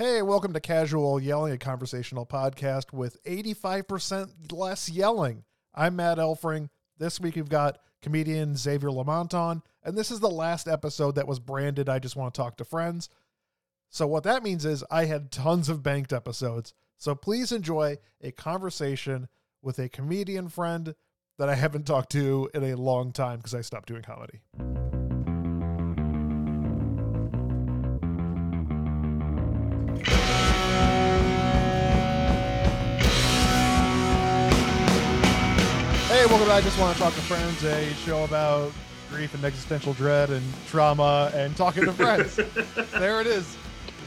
Hey, welcome to Casual Yelling, a conversational podcast with 85% less yelling. I'm Matt Elfring. This week we've got comedian Xavier Lamont on, and this is the last episode that was branded I Just Want to Talk to Friends. So, what that means is I had tons of banked episodes. So, please enjoy a conversation with a comedian friend that I haven't talked to in a long time because I stopped doing comedy. To I Just Want to Talk to Friends, a show about grief and existential dread and trauma and talking to friends. there it is.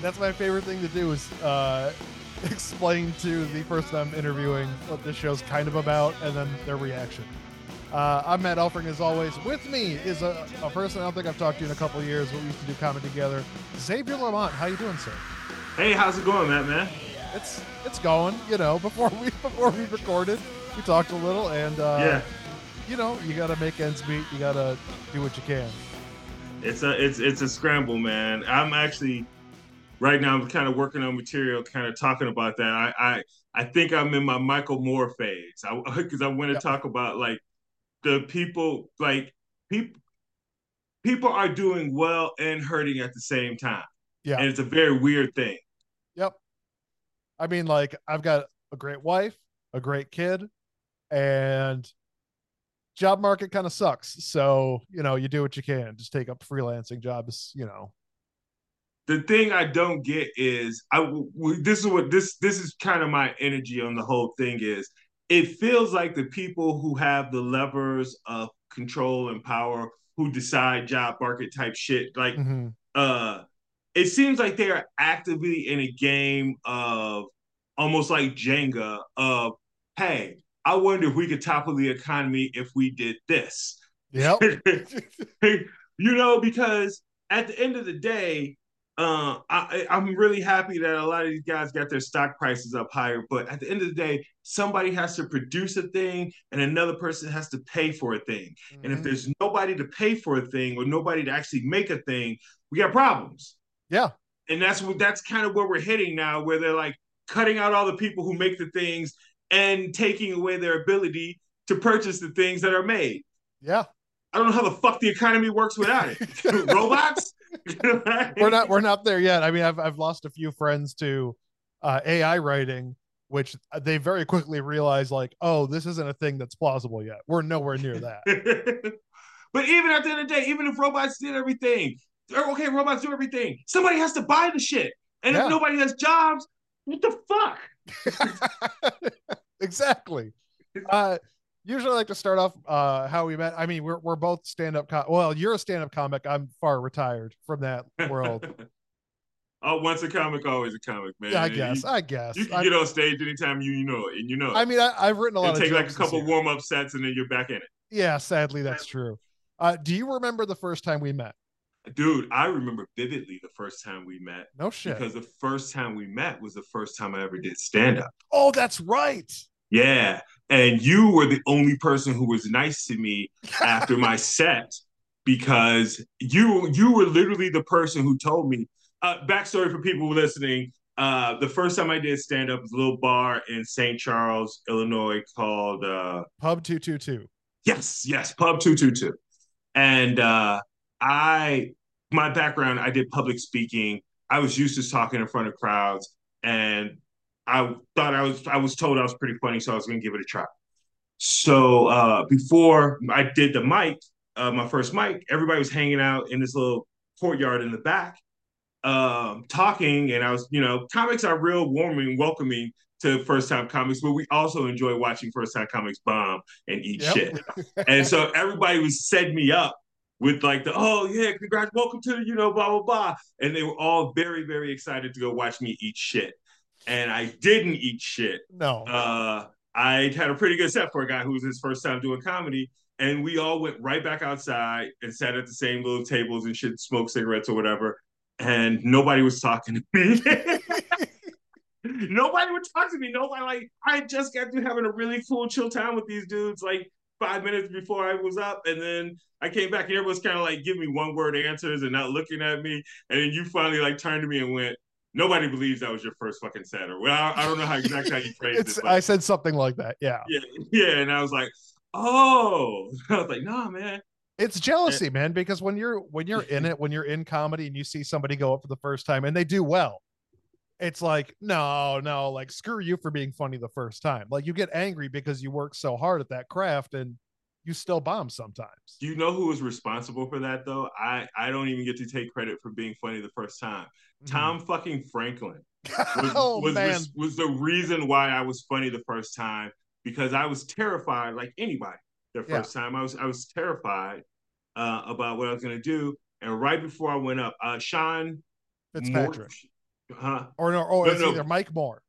That's my favorite thing to do is uh, explain to the person I'm interviewing what this show's kind of about and then their reaction. Uh, I'm Matt Elfring, as always. With me is a, a, person I don't think I've talked to in a couple of years, but we used to do comedy together. Xavier Lamont, how you doing, sir? Hey, how's it going, Matt, man? It's it's going, you know, before we before we recorded we talked a little, and uh, yeah, you know, you got to make ends meet. You got to do what you can. It's a it's it's a scramble, man. I'm actually right now. I'm kind of working on material, kind of talking about that. I I, I think I'm in my Michael Moore phase because I, I want to talk about like the people, like people. People are doing well and hurting at the same time. Yeah. And it's a very weird thing. Yep. I mean, like, I've got a great wife, a great kid, and job market kind of sucks. So, you know, you do what you can. Just take up freelancing jobs, you know. The thing I don't get is I this is what this this is kind of my energy on the whole thing is it feels like the people who have the levers of control and power who decide job market type shit like mm-hmm. uh it seems like they are actively in a game of almost like Jenga of hey I wonder if we could topple the economy if we did this. Yep. you know, because at the end of the day, uh, I, I'm really happy that a lot of these guys got their stock prices up higher. But at the end of the day, somebody has to produce a thing and another person has to pay for a thing. Mm-hmm. And if mm-hmm. there's nobody to pay for a thing or nobody to actually make a thing, we got problems. Yeah. And that's what that's kind of where we're hitting now, where they're like cutting out all the people who make the things and taking away their ability to purchase the things that are made. Yeah. I don't know how the fuck the economy works without it. Robots? we're not we're not there yet. I mean, I've I've lost a few friends to uh, AI writing, which they very quickly realize like, oh, this isn't a thing that's plausible yet. We're nowhere near that. but even at the end of the day, even if robots did everything, okay, robots do everything. Somebody has to buy the shit, and yeah. if nobody has jobs, what the fuck? exactly. Uh, usually I like to start off uh, how we met. I mean, we're we're both stand up. Com- well, you're a stand up comic. I'm far retired from that world. oh, once a comic, always a comic, man. Yeah, I guess. You, I guess. You can I'm, get on stage anytime you you know it, and you know. It. I mean, I, have written a lot. It take like a couple warm up sets, and then you're back in it. Yeah, sadly, that's true. Uh, do you remember the first time we met? Dude, I remember vividly the first time we met. No shit. Because the first time we met was the first time I ever did stand up. Oh, that's right. Yeah. And you were the only person who was nice to me after my set because you you were literally the person who told me. Uh, backstory for people listening. Uh, the first time I did stand up was a little bar in St. Charles, Illinois called uh, Pub 222. Yes, yes, Pub 222. And uh, I my background, I did public speaking. I was used to talking in front of crowds, and I thought I was I was told I was pretty funny, so I was going to give it a try. So uh, before I did the mic, uh, my first mic, everybody was hanging out in this little courtyard in the back, um, talking, and I was, you know, comics are real warming, welcoming to first time comics, but we also enjoy watching first time comics bomb and eat yep. shit. and so everybody was setting me up with like the oh yeah, congrats, welcome to you know blah blah blah, and they were all very very excited to go watch me eat shit, and I didn't eat shit. No, uh, I had a pretty good set for a guy who was his first time doing comedy, and we all went right back outside and sat at the same little tables and shit, smoked cigarettes or whatever, and nobody was talking to me. nobody would talk to me. Nobody like I just got to having a really cool chill time with these dudes. Like five minutes before I was up, and then I came back and everyone's kind of like giving me one word answers and not looking at me, and then you finally like turned to me and went, nobody believes that was your first fucking set, or well, I, I don't know how exactly how you phrased it. But, I said something like that. Yeah. yeah, yeah, and I was like, oh, I was like, nah, man. It's jealousy, man, because when you're when you're in it, when you're in comedy and you see somebody go up for the first time and they do well, it's like, no, no, like screw you for being funny the first time. Like you get angry because you work so hard at that craft and you still bomb sometimes. Do you know who was responsible for that though? I I don't even get to take credit for being funny the first time. Tom fucking Franklin was, oh was, was, was the reason why I was funny the first time because I was terrified, like anybody, their Yeah. first time. I was I was terrified uh, about what I was gonna do. And right before I went up, uh, Sean Fitzpatrick. Mort- huh? Or no, or No, it's no. either Mike Moore.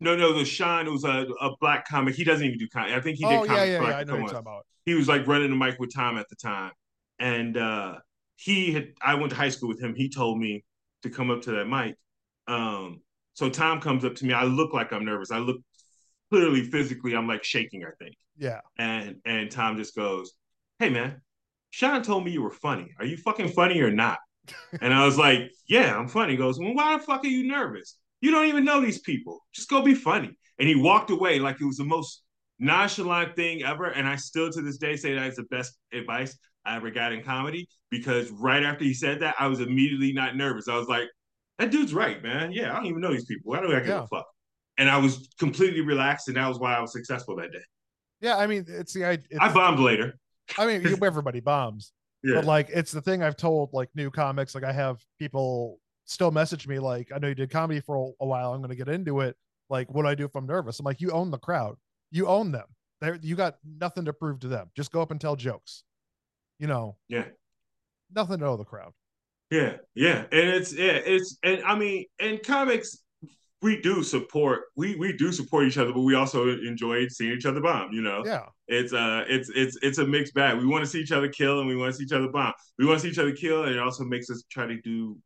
No, no, the Sean was a, a black comic. He doesn't even do comedy. I think he did Oh yeah, yeah, yeah. I know what you're talking about. he was like running the mic with Tom at the time. And uh he had I went to high school with him. He told me to come up to that mic. Um so Tom comes up to me. I look like I'm nervous. I look clearly physically I'm like shaking, I think. Yeah. And and Tom just goes, Hey man, Sean told me you were funny. Are you fucking funny or not? And I was like, Yeah, I'm funny. He goes, Well, why the fuck are you nervous? You don't even know these people. Just go be funny. And he walked away like it was the most nonchalant thing ever. And I still to this day say that is the best advice I ever got in comedy because right after he said that, I was immediately not nervous. I was like, that dude's right, man. Yeah, I don't even know these people. Why do I give Yeah. a fuck? And I was completely relaxed, and that was why I was successful that day. Yeah, I mean, it's the idea. I bombed later. I mean, everybody bombs, Yeah. but like, it's the thing I've told like new comics. Like, I have people still message me like, "I know you did comedy for a, while. I'm going to get into it. Like, what do I do if I'm nervous?" I'm like, "You own the crowd. You own them. There, you got nothing to prove to them. Just go up and tell jokes. You know, yeah. nothing to owe the crowd. Yeah, yeah, and it's yeah, it's and I mean, in comics, we do support we we do support each other, but we also enjoy seeing each other bomb. You know, Yeah, it's uh, it's it's it's a mixed bag. We want to see each other kill, and we want to see each other bomb. We want to see each other kill, and it also makes us try to do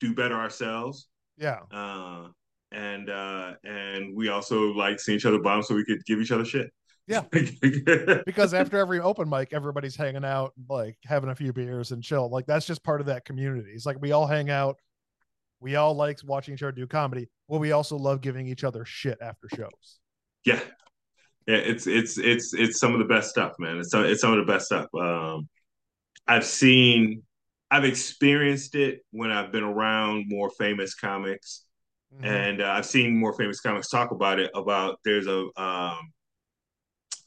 do better ourselves. yeah, Uh, and uh, and we also like seeing each other bomb, so we could give each other shit. Yeah. because after every open mic, everybody's hanging out, like having a few beers and chill. Like that's just part of that community. It's like we all hang out. We all like watching each other do comedy, but we also love giving each other shit after shows. yeah. Yeah it's it's it's it's some of the best stuff man. It's some, it's some of the best stuff. Um i've seen i've experienced it when i've been around more famous comics. Mhm. and uh, i've seen more famous comics talk about it about there's a um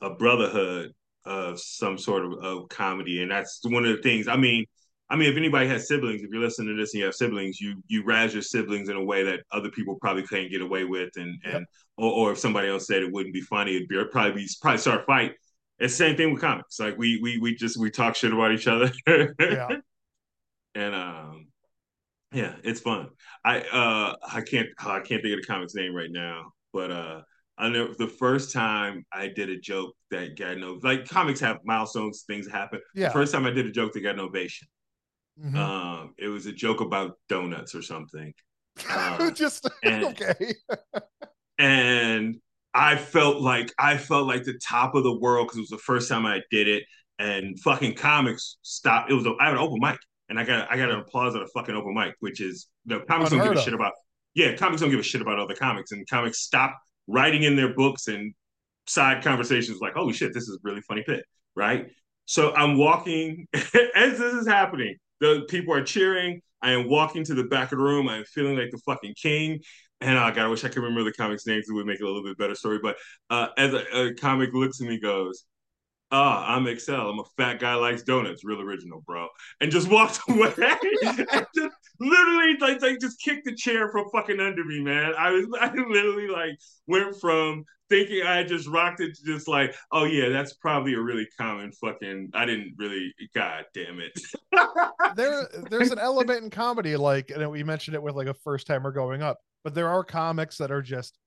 a brotherhood of some sort of, of comedy. And that's one of the things i mean I mean, if anybody has siblings, if you're listening to this and you have siblings, you you razz your siblings in a way that other people probably couldn't get away with, and Yep. and or, or if somebody else said it wouldn't be funny, it'd be it'd probably be probably start a fight. It's the same thing with comics. Like we we we just we talk shit about each other. Yeah. and um, yeah, it's fun. I uh I can't I can't think of the comic's name right now, but uh. I know the first time I did a joke that got no like comics have milestones, things happen. Yeah. First time I did a joke that got an ovation. Mhm. Um, it was a joke about donuts or something. uh, just and- okay. and I felt like I felt like the top of the world because it was the first time I did it, and fucking comics stopped. It was a, I had an open mic, and I got I got an applause at a fucking open mic, which is the comics don't give a of. shit about. Yeah, comics don't give a shit about other comics, and comics stop writing in their books and side conversations like, "Holy shit, this is a really funny pit," right? So I'm walking as this is happening. The people are cheering. I am walking to the back of the room. I'm feeling like the fucking king. And uh, God, I wish I could remember the comic's names. It would make it a little bit better story. But uh, as a, a comic looks at me, goes, "Ah, I'm XL. I'm a fat guy likes donuts. Real original, bro." And just walked away. and just literally, like, like, just kicked the chair from fucking under me, man. I was, I literally like went from thinking I just rocked it just like, oh yeah, that's probably a really common fucking. I didn't really. God damn it. there there's an element in comedy like and we mentioned it with like a first timer going up but there are comics that are just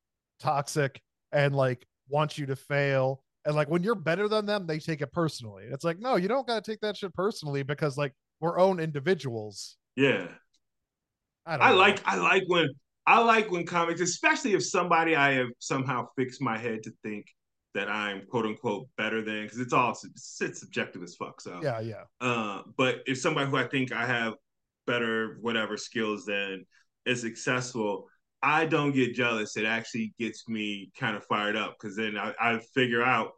toxic and like want you to fail and like when you're better than them they take it personally it's like no you don't got to take that shit personally because like we're own individuals yeah. i don't I like I like when I like when comics, especially if somebody I have somehow fixed my head to think that I'm quote unquote better than because it's all it's, it's subjective as fuck. So yeah yeah uh, but if somebody who I think I have better whatever skills than is successful, I don't get jealous. It actually gets me kind of fired up because then I, I, figure out,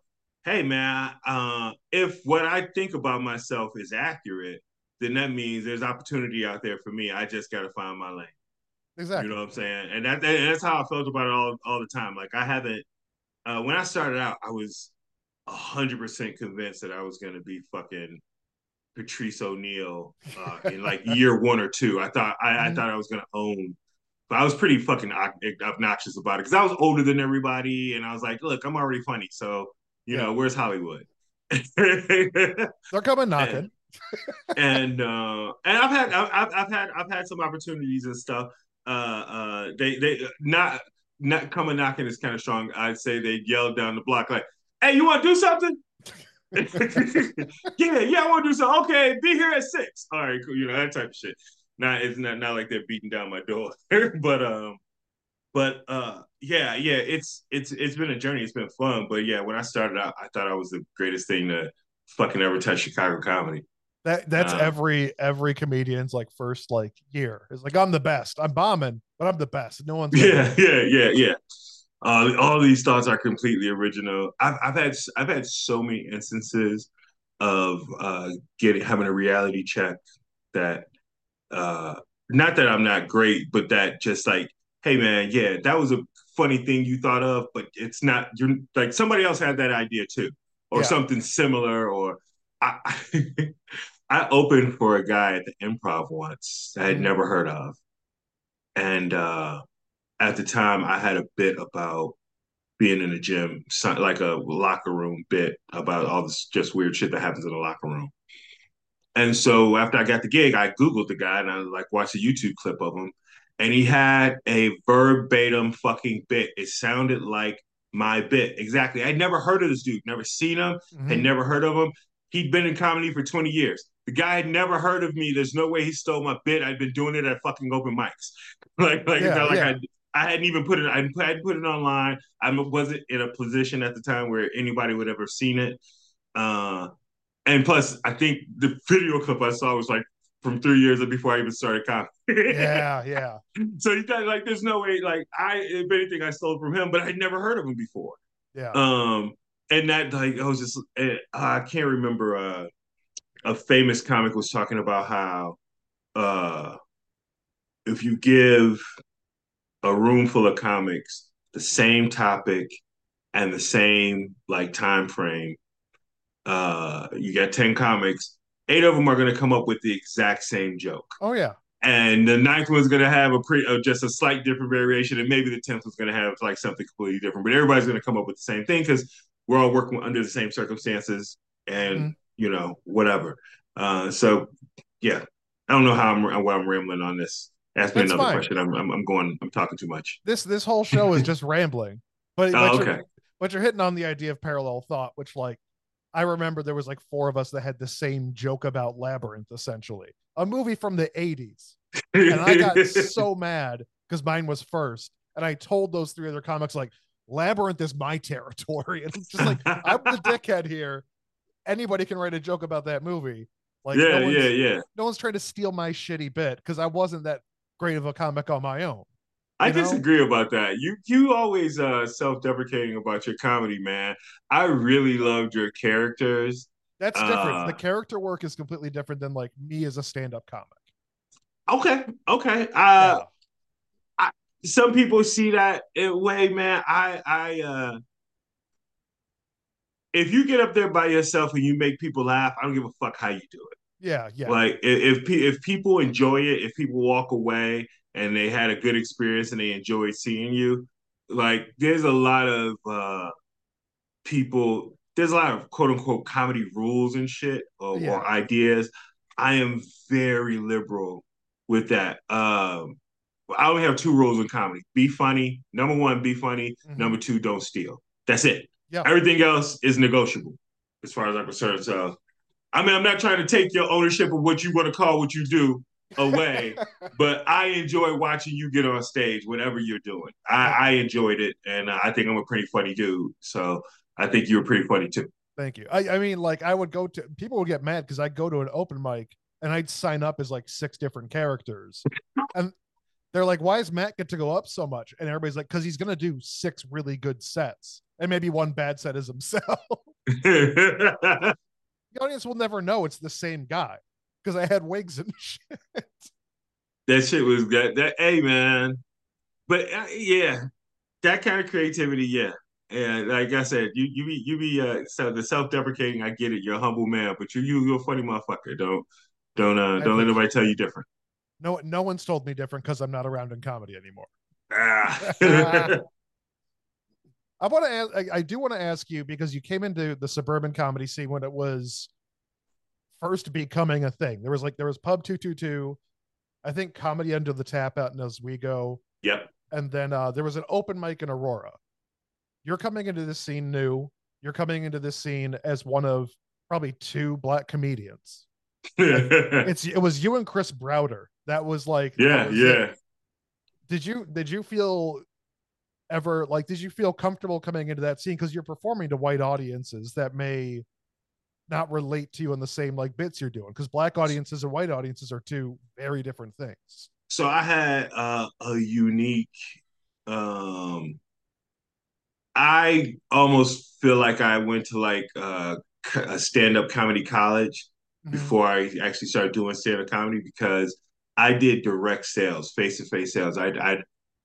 hey man, uh, if what I think about myself is accurate, then that means there's opportunity out there for me. I just got to find my lane. Exactly. You know what I'm saying? And that, and that's how I felt about it all all the time. Like I haven't. Uh, when I started out, I was hundred percent convinced that I was going to be fucking Patrice O'Neal uh, in like year one or two. I thought I, I mm-hmm. thought I was going to own but I was pretty fucking obnoxious about it because I was older than everybody, and I was like, "Look, I'm already funny, so you yeah. know, where's Hollywood?" They're coming knocking. and and, uh, and I've had I've, I've had I've had some opportunities and stuff. Uh, uh, they they not not coming knocking is kind of strong. I'd say they yelled down the block like, "Hey, you want to do something?" yeah, yeah, I want to do something. Okay, be here at six. All right, cool. You know that type of shit not it's not not like they're beating down my door, but um, but uh, yeah, yeah, it's it's it's been a journey. It's been fun, but yeah, when I started out, I thought I was the greatest thing to fucking ever touch Chicago comedy. That that's um, every every comedian's like first like year. It's like I'm the best. I'm bombing, but I'm the best. No one's yeah, yeah, yeah, yeah. Uh, all these thoughts are completely original. I've I've had I've had so many instances of uh, getting having a reality check that uh not that I'm not great, but that just like, hey man, yeah, that was a funny thing you thought of, but it's not you're like somebody else had that idea too, or yeah. something similar, or I I opened for a guy at the improv once I had mm-hmm. never heard of. And uh at the time I had a bit about being in a gym, like a locker room bit about all this just weird shit that happens in the locker room. And so after I got the gig, I Googled the guy and I like watched a YouTube clip of him. And he had a verbatim fucking bit. It sounded like my bit. Exactly. I'd never heard of this dude, never seen him, mm-hmm. had never heard of him. He'd been in comedy for 20 years. The guy had never heard of me. There's no way he stole my bit. I'd been doing it at fucking open mics. like, like, yeah, like yeah. I, I hadn't even put it, I hadn't put it online. I wasn't in a position at the time where anybody would ever seen it. Uh, and plus, I think the video clip I saw was like from three years before I even started comedy. yeah, yeah. So you thought like, there's no way. Like I, if anything, I stole from him, but I'd never heard of him before. Yeah. Um, and that like I was just eh, I can't remember. Uh, a famous comic was talking about how uh, if you give a room full of comics the same topic and the same like time frame uh, you got 10 comics, eight of them are going to come up with the exact same joke. Oh, yeah. And the ninth one's going to have a pre, uh, just a slight different variation, and maybe the tenth one's going to have like something completely different. But everybody's going to come up with the same thing because we're all working under the same circumstances, and mm-hmm. you know whatever. Uh, so yeah, I don't know how I'm why I'm rambling on this. Ask me That's another fine. question. I'm, I'm, I'm going. I'm talking too much. This this whole show is just rambling, but, oh, but okay. You're, but you're hitting on the idea of parallel thought, which like I remember there was like four of us that had the same joke about Labyrinth, essentially, a movie from the 80s. And I got so mad because mine was first. And I told those three other comics, like, Labyrinth is my territory. And it's just like, I'm the dickhead here. Anybody can write a joke about that movie. Like, yeah, no yeah, yeah. No one's trying to steal my shitty bit because I wasn't that great of a comic on my own. I know? disagree about that. You you always uh self-deprecating about your comedy, man. I really loved your characters. That's different. Uh, the character work is completely different than like me as a stand-up comic. Okay, okay. Uh yeah. Some people see that way, man. I I uh if you get up there by yourself and you make people laugh, I don't give a fuck how you do it. Yeah, yeah. Like if if, if people enjoy it, if people walk away and they had a good experience and they enjoyed seeing you. Like there's a lot of uh people there's a lot of quote unquote comedy rules and shit or, yeah. or ideas. I am very liberal with that. Um I only have two rules in comedy. Be funny. Number one, be funny. Mm-hmm. Number two, don't steal. That's it. Yep. Everything else is negotiable as far as I'm concerned. So I mean, I'm not trying to take your ownership of what you want to call what you do away. but I enjoy watching you get on stage, whatever you're doing. I, I enjoyed it, and I think I'm a pretty funny dude. So I think you were pretty funny too. Thank you. I, I mean, like I would go to people would get mad because I'd go to an open mic and I'd sign up as like six different characters, and they're like, why does Matt get to go up so much? And everybody's like, because he's gonna do six really good sets, and maybe one bad set is himself. the audience will never know it's the same guy because I had wigs and shit. That shit was good. That hey man, but uh, yeah, that kind of creativity, yeah. And like I said, you you be you be uh so the self deprecating. I get it. You're a humble man, but you you you're a funny motherfucker. Don't don't uh don't let nobody tell you different. No, no one's told me different because I'm not around in comedy anymore. Ah. I want to ask. I, I do want to ask you because you came into the suburban comedy scene when it was first becoming a thing. There was like there was Pub Two Two Two, I think Comedy Under the Tap out in Oswego. Yep. And then uh, there was an open mic in Aurora. You're coming into this scene new. You're coming into this scene as one of probably two black comedians. it's it was you and Chris Browder. That was like yeah, was yeah. It. Did you did you feel ever like did you feel comfortable coming into that scene because you're performing to white audiences that may not relate to you in the same like bits you're doing because black audiences and white audiences are two very different things so i had uh, a unique um i almost feel like i went to like uh, a stand-up comedy college mm-hmm. before i actually started doing stand-up comedy because i did direct sales face-to-face sales i'd, I'd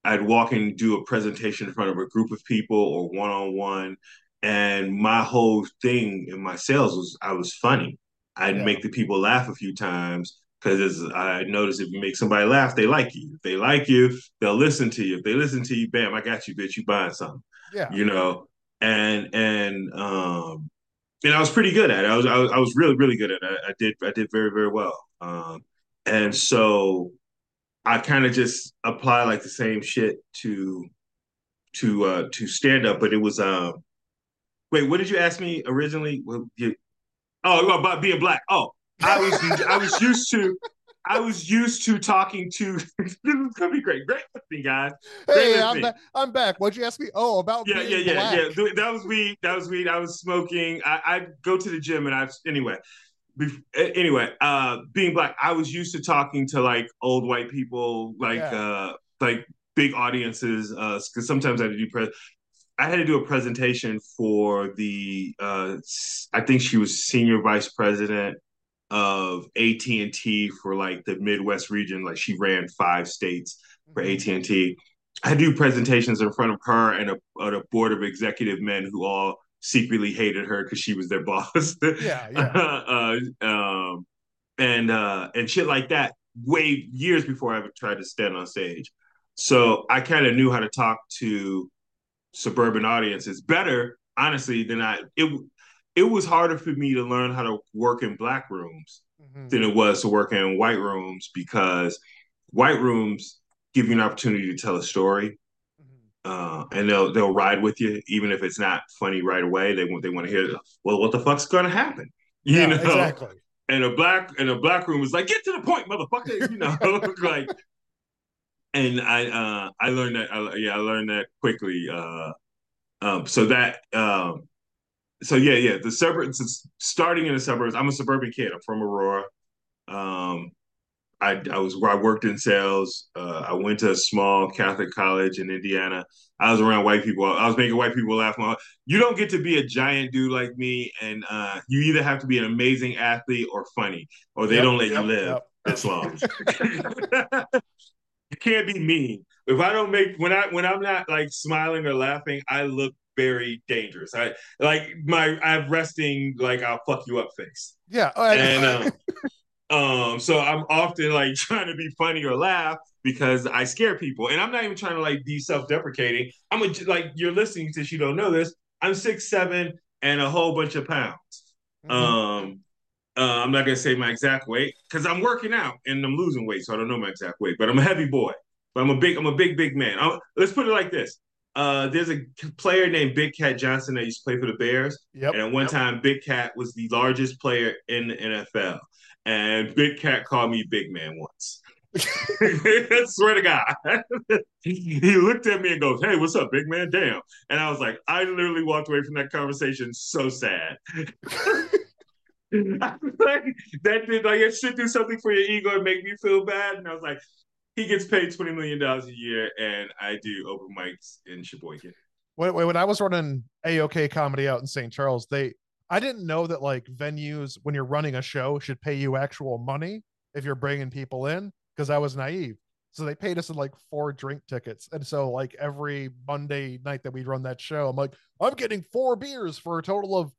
I'd walk and do a presentation in front of a group of people or one on one. And my whole thing in my sales was I was funny. I'd yeah. make the people laugh a few times because as I noticed if you make somebody laugh, they like you. If they like you, they'll listen to you. If they listen to you, bam, I got you, bitch. You buying something. Yeah. You know, and and um and I was pretty good at it. I was I was, I was really really good at it. I, I did I did very very well. Um, and so I kind of just apply like the same shit to to uh to stand up, but it was uh wait, what did you ask me originally? Well, you, oh, about being black. Oh, I was I was used to I was used to talking to this is gonna be great. Great listening, guys. Great hey, I'm, ba- I'm back. What'd you ask me? Oh, about yeah, yeah, yeah, black. yeah. That was weed. That was weed. I was smoking. I I go to the gym and I anyway anyway, uh, being black, I was used to talking to like old white people, like yeah. uh, like big audiences. Because uh, sometimes I had to do pre- I had to do a presentation for the uh, I think she was senior vice president of AT and T for like the Midwest region. Like she ran five states for mm-hmm. AT and T. I do presentations in front of her and a, and a board of executive men who all secretly hated her because she was their boss. yeah, yeah. uh, um, and uh, and shit like that. Way years before I ever tried to stand on stage, so I kind of knew how to talk to suburban audiences better, honestly, than I. It it was harder for me to learn how to work in black rooms mm-hmm. than it was to work in white rooms because white rooms give you an opportunity to tell a story uh, and they'll they'll ride with you even if it's not funny right away. They want they want to hear, well, what the fuck's gonna happen? You yeah, know, exactly. And a black and a black room is like, get to the point, motherfucker. You know, like. And I uh, I learned that I, yeah I learned that quickly. Uh, um, so that um, so yeah yeah the suburbs starting in the suburbs. I'm a suburban kid. I'm from Aurora. Um, I, I was where I worked in sales. Uh, I went to a small Catholic college in Indiana. I was around white people. I was making white people laugh. You don't get to be a giant dude like me, and uh, you either have to be an amazing athlete or funny, or they yep, don't let yep, you live yep. this long. you can't be mean. If I don't make when I when I'm not like smiling or laughing, I look very dangerous. I like my I have resting like I'll fuck you up face. Yeah, and. Um, um, so I'm often like trying to be funny or laugh because I scare people. And I'm not even trying to like be self-deprecating. I'm a, like you're listening to you don't know this. I'm six seven and a whole bunch of pounds. Mm-hmm. Um uh, I'm not gonna say my exact weight because I'm working out and I'm losing weight, so I don't know my exact weight. But I'm a heavy boy. But I'm a big, I'm a big, big man. I'm, let's put it like this: uh, there's a player named Big Cat Johnson that used to play for the Bears. Yep. And at one yep. time, Big Cat was the largest player in the NFL. And Big Cat called me Big Man once. I swear to God. he looked at me and goes, Hey, what's up, big man? Damn. And I was like, I literally walked away from that conversation so sad. I was like, that did like it should do something for your ego and make me feel bad. And I was like, he gets paid twenty million dollars a year, and I do open mics in Sheboygan. When, when I was running AOK comedy out in St. Charles, they I didn't know that like venues when you're running a show should pay you actual money if you're bringing people in because I was naive. So they paid us in like four drink tickets. And so like every Monday night that we'd run that show, I'm like, I'm getting four beers for a total of,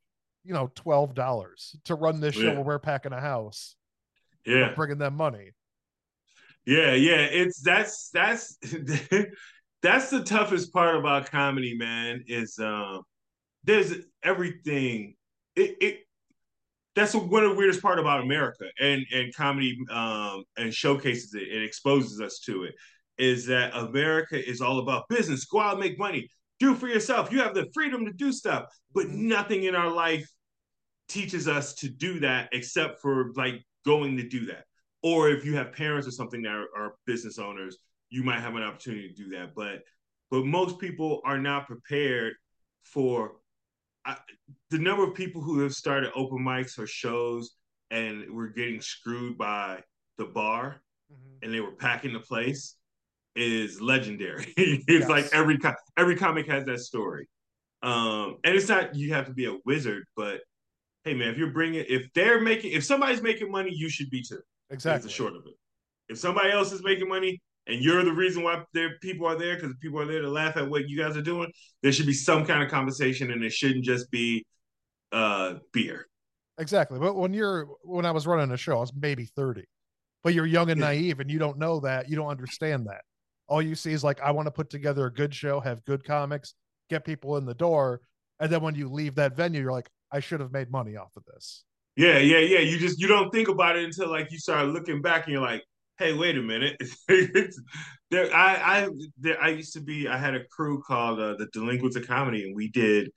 you know, twelve dollars to run this show Yeah. where we're packing a house. Yeah, Bringing them money. yeah, yeah. It's that's that's that's the toughest part about comedy, man. Is um, there's everything. It, it that's one of the weirdest part about America and and comedy um and showcases it and exposes us to it is that America is all about business. Go out and make money. Do for yourself. You have the freedom to do stuff, but Mhm. nothing in our life teaches us to do that except for like going to do that. Or if you have parents or something that are, are business owners, you might have an opportunity to do that. But but most people are not prepared for I, the number of people who have started open mics or shows and were getting screwed by the bar and they were packing the place is legendary. it's Yes. like every every comic has that story. Um, and it's not you have to be a wizard, but hey man, if you're bringing if they're making if somebody's making money, you should be too. Exactly. That's the short of it. If somebody else is making money and you're the reason why there people are there because people are there to laugh at what you guys are doing, there should be some kind of conversation and it shouldn't just be uh beer. Exactly. But when you're when I was running a show, I was maybe 30. But you're young and naive and you don't know that. You don't understand that. All you see is like, I want to put together a good show, have good comics, get people in the door. And then when you leave that venue, you're like, I should have made money off of this. Yeah, yeah, yeah. You just you don't think about it until like you start looking back and you're like, hey, wait a minute. there, I I there, I used to be. I had a crew called uh, the Delinquents of Comedy, and we did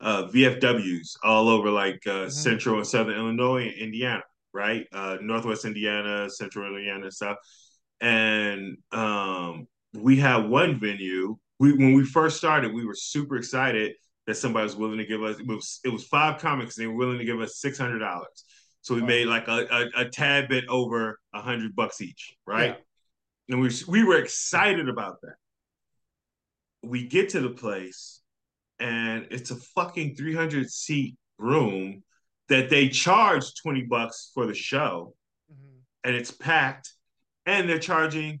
uh, VFWs all over like uh, Mhm. Central and Southern Illinois and Indiana, right? Uh, Northwest Indiana, Central Indiana, and stuff. And um, we had one venue. We when we first started, we were super excited that somebody was willing to give us. It was it was five comics, and they were willing to give us six hundred dollars. So we made like a, a, a tad bit over a hundred bucks each, right? And we we were excited about that. We get to the place, and it's a fucking three hundred seat room that they charge twenty bucks for the show, mm-hmm. and it's packed, and they're charging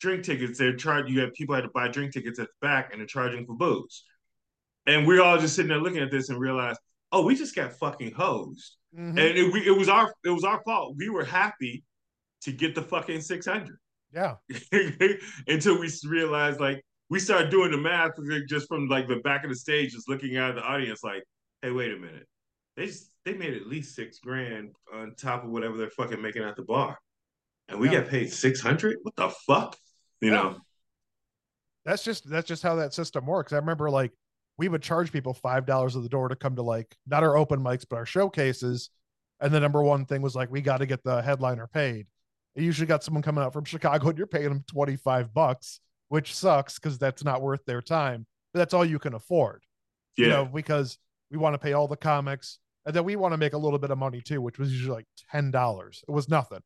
drink tickets. They're charging you have people had to buy drink tickets at the back, and they're charging for booze. And we're all just sitting there looking at this and realize, oh, we just got fucking hosed Mhm. and it, we, it was our it was our fault. We were happy to get the fucking six hundred yeah. until we realized like we started doing the math just from like the back of the stage, just looking at the audience like, hey, wait a minute, they just they made at least six grand on top of whatever they're fucking making at the bar, and we Yeah. got paid six hundred. What the fuck, you Yeah. know? That's just that's just how that system works. I remember like we would charge people five dollars at the door to come to like not our open mics but our showcases. And the number one thing was like we got to get the headliner paid. You usually got someone coming out from Chicago and you're paying them 25 bucks, which sucks because that's not worth their time. But that's all you can afford. Yeah, You know, because we want to pay all the comics and then we want to make a little bit of money too, which was usually like ten dollars. It was nothing.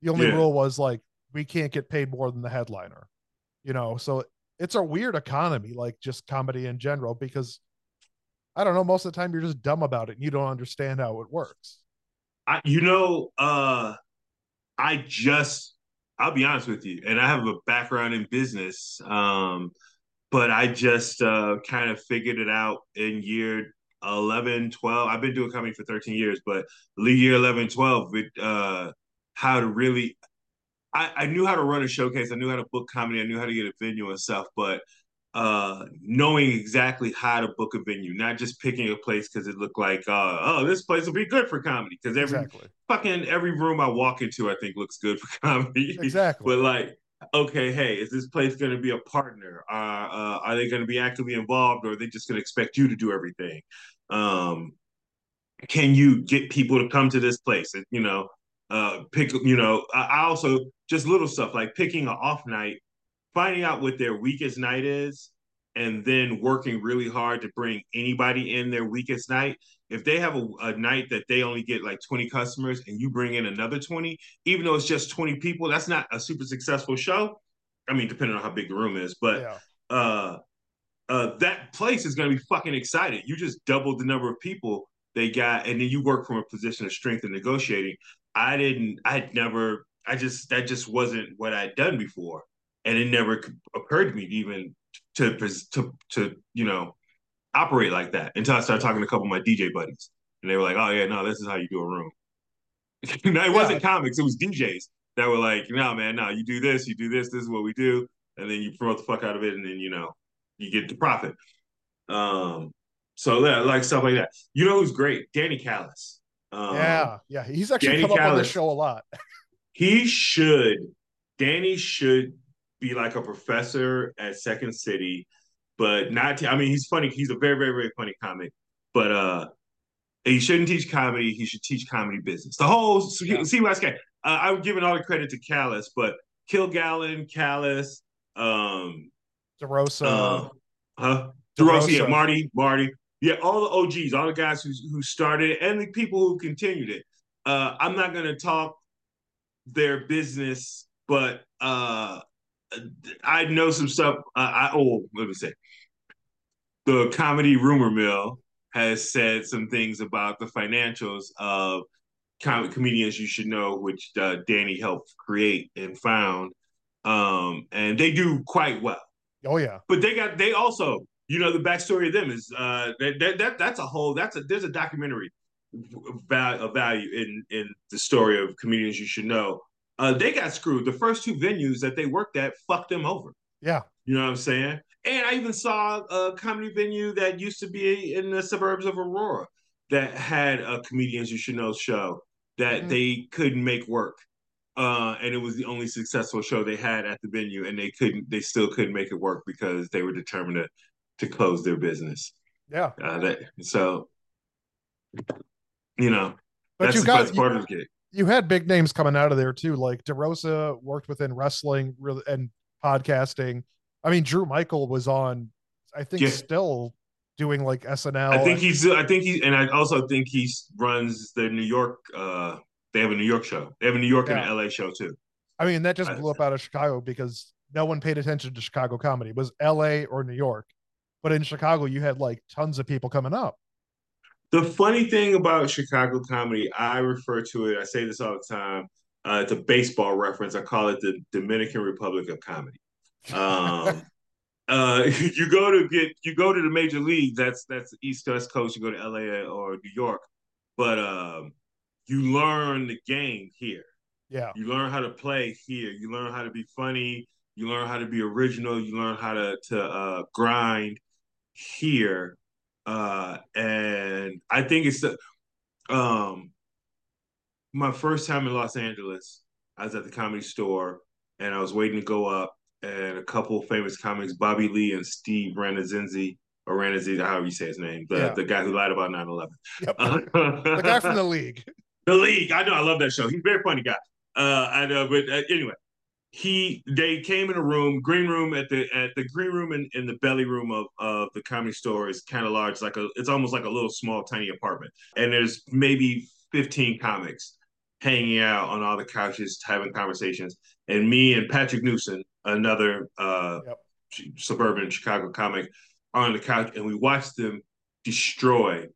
The only Yeah. rule was like we can't get paid more than the headliner. You know, so it's a weird economy, like just comedy in general, because I don't know, most of the time you're just dumb about it and you don't understand how it works. I, you know, uh, I just, I'll be honest with you, and I have a background in business, um, but I just uh, kind of figured it out in year 11, 12. I've been doing comedy for 13 years, but year 11, 12, with uh, how to really, I, I knew how to run a showcase, I knew how to book comedy, I knew how to get a venue and stuff, but uh knowing exactly how to book a venue not just picking a place because it looked like uh oh this place will be good for comedy because every Exactly. fucking every room I walk into, I think looks good for comedy. Exactly. but like, okay, hey, is this place going to be a partner? Uh, uh, are they going to be actively involved, or are they just going to expect you to do everything? Um, can you get people to come to this place? You know, uh, pick. You know, I, I also just little stuff like picking an off night, finding out what their weakest night is, and then working really hard to bring anybody in their weakest night, if they have a, a, night that they only get like 20 customers and you bring in another 20, even though it's just 20 people, that's not a super successful show. I mean, depending on how big the room is, but yeah. uh, uh, that place is going to be fucking excited. You just doubled the number of people they got, and then you work from a position of strength and negotiating. I didn't, I had never, I just, that just wasn't what I'd done before. And it never occurred to me even to, to, to, you know, operate like that until I started talking to a couple of my DJ buddies. And they were like, oh, yeah, no, this is how you do a room. no, it wasn't comics, it was DJs that were like, no, man, no, you do this, you do this, this is what we do. And then you promote the fuck out of it, and then, you know, you get the profit. Um, so yeah, like stuff like that. You know who's great? Danny Kallas. Um, yeah, yeah, he's actually Danny come Kallas, up on the show a lot. he should. Danny should be like a professor at Second City, but not. I mean, he's funny. He's a very, very, very funny comic, but uh, he shouldn't teach comedy. He should teach comedy business. The whole yeah. see what I uh, I'm giving all the credit to Kallas, but Kilgallen, Kallas, um, DeRosa. Uh, huh? DeRosa, DeRosa, yeah, Marty, Marty. Yeah, all the OGs, all the guys who, who started it and the people who continued it. Uh, I'm not going to talk their business, but uh, I know some stuff. Uh, I oh, let me say, the comedy rumor mill has said some things about the financials of comic comedians you should know, which uh, Danny helped create and found, um, and they do quite well. Oh yeah. But they got they also, you know, the backstory of them is uh that that, that that's a whole that's a there's a documentary value of value in in the story of comedians you should know. Uh they got screwed. The first two venues that they worked at fucked them over. Yeah. You know what I'm saying? And I even saw a comedy venue that used to be in the suburbs of Aurora that had a comedians you should know show that mm-hmm. they couldn't make work uh, and it was the only successful show they had at the venue, and they couldn't, they still couldn't make it work because they were determined to to close their business. Yeah. Uh, that, so, you know, but that's you got, the part you, of the gig. You had big names coming out of there too, like DeRosa worked within wrestling and podcasting. I mean, Drew Michael was on, I think, yeah. still doing like SNL. I think he's. I think he, and I also think he runs the New York uh they have a New York show. They have a New York yeah. and LA show too. I mean, that just blew up out of Chicago because no one paid attention to Chicago comedy. It was LA or New York. But in Chicago, you had like tons of people coming up. The funny thing about Chicago comedy, I refer to it, I say this all the time. Uh, it's a baseball reference. I call it the Dominican Republic of comedy. Um, uh, you go to get you go to the major league. That's that's the East West Coast. You go to LA or New York, but um, you learn the game here. Yeah. You learn how to play here. You learn how to be funny. You learn how to be original. You learn how to to uh, grind here. Uh, and I think it's um my first time in Los Angeles. I was at the comedy store and I was waiting to go up, and a couple famous comics, Bobby Lee and Steve Rannazzisi, or Rannazzisi, however you say his name, the, yeah. the guy who lied about 9 11. Yep. the guy from the league. The League. I know. I love that show. He's a very funny guy. Uh, I know. But uh, anyway, he they came in a room, green room at the at the green room in, in the belly room of of the comedy store is kind of large, like a it's almost like a little small tiny apartment, and there's maybe 15 comics hanging out on all the couches having conversations, and me and Patrick newson another uh, yep. suburban Chicago comic, are on the couch, and we watched them destroy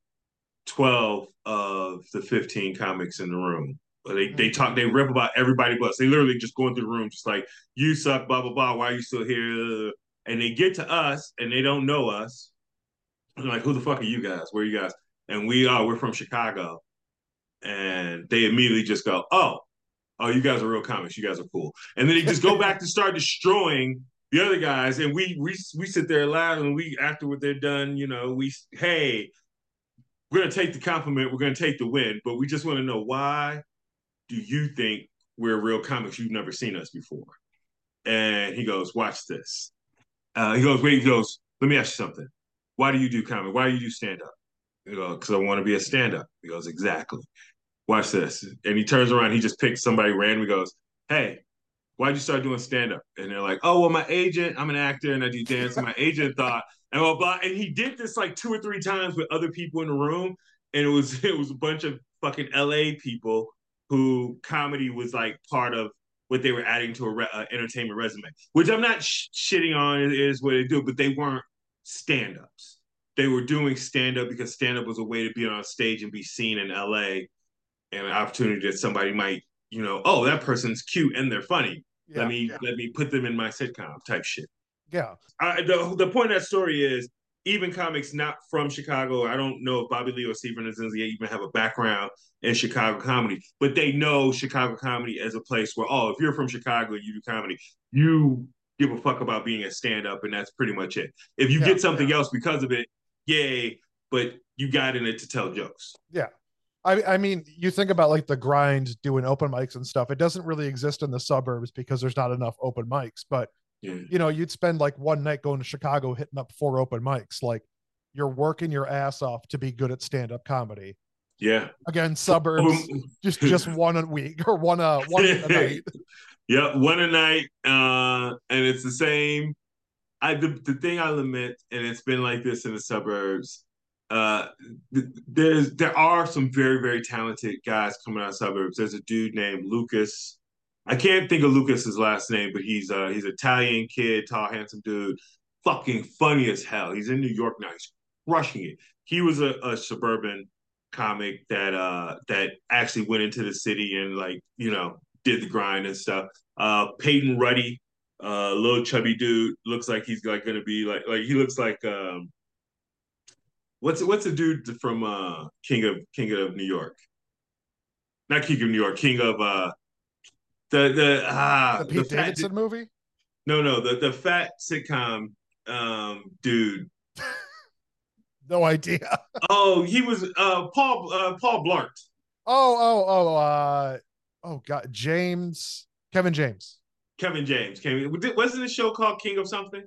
12 of the 15 comics in the room. They they talk, they rip about everybody but they literally just going through the room, just like you suck, blah blah blah. Why are you still here? And they get to us, and they don't know us. I'm like, who the fuck are you guys? Where are you guys? And we are, we're from Chicago. And they immediately just go, oh, oh, you guys are real comics. You guys are cool. And then they just go back to start destroying the other guys. And we we we sit there loud, and we after what they're done, you know, we hey, we're going to take the compliment, we're going to take the win, but we just want to know why do you think we're real comics? You've never seen us before. And he goes, watch this. Uh, he goes, wait, he goes, let me ask you something. Why do you do comedy? Why do you do stand up? He goes, because I want to be a stand up. He goes, exactly. Watch this. And he turns around, he just picks somebody random. He goes, hey, why'd you start doing stand up? And they're like, oh, well, my agent, I'm an actor and I do dance. And my agent thought, and blah, blah. And he did this like two or three times with other people in the room. And it was, it was a bunch of fucking LA people who comedy was like part of what they were adding to a re- uh, entertainment resume, which I'm not sh- shitting on is, is what they do, but they weren't stand ups. They were doing stand up because stand up was a way to be on stage and be seen in LA and an opportunity that somebody might, you know, oh, that person's cute and they're funny. Yeah, let me yeah. let me put them in my sitcom type shit. Yeah. I, the the point of that story is even comics not from Chicago. I don't know if Bobby Lee or Steve Rannazzisi even have a background in Chicago comedy, but they know Chicago comedy as a place where oh, if you're from Chicago, you do comedy, you give a fuck about being a stand up, and that's pretty much it. If you Yeah, get something yeah. else because of it, yay! But you got in it to tell jokes. Yeah. I, I mean, you think about like the grind doing open mics and stuff. It doesn't really exist in the suburbs because there's not enough open mics. But Yeah. you know, you'd spend like one night going to Chicago hitting up four open mics. Like you're working your ass off to be good at stand-up comedy. Yeah. Again, suburbs just just one a week or one uh one a night. Yep, one a night, uh, and it's the same. I the, the thing I lament, and it's been like this in the suburbs. Uh, th- there's there are some very very talented guys coming out of suburbs. There's a dude named Lucas. I can't think of Lucas's last name, but he's uh he's Italian kid, tall, handsome dude, fucking funny as hell. He's in New York now. He's crushing it. He was a, a suburban comic that uh that actually went into the city and like you know did the grind and stuff. Uh, Peyton Ruddy, uh, little chubby dude, looks like he's like gonna be like like he looks like um, what's what's the dude from uh King of King of New York? Not King of New York, King of uh the the ah The Pete fat Davidson du- movie? no no the the fat sitcom um dude. No idea. Oh, he was uh Paul uh Paul Blart. Oh, oh, oh, uh oh god, James, Kevin James. Kevin James. Kevin, wasn't the show called King of something?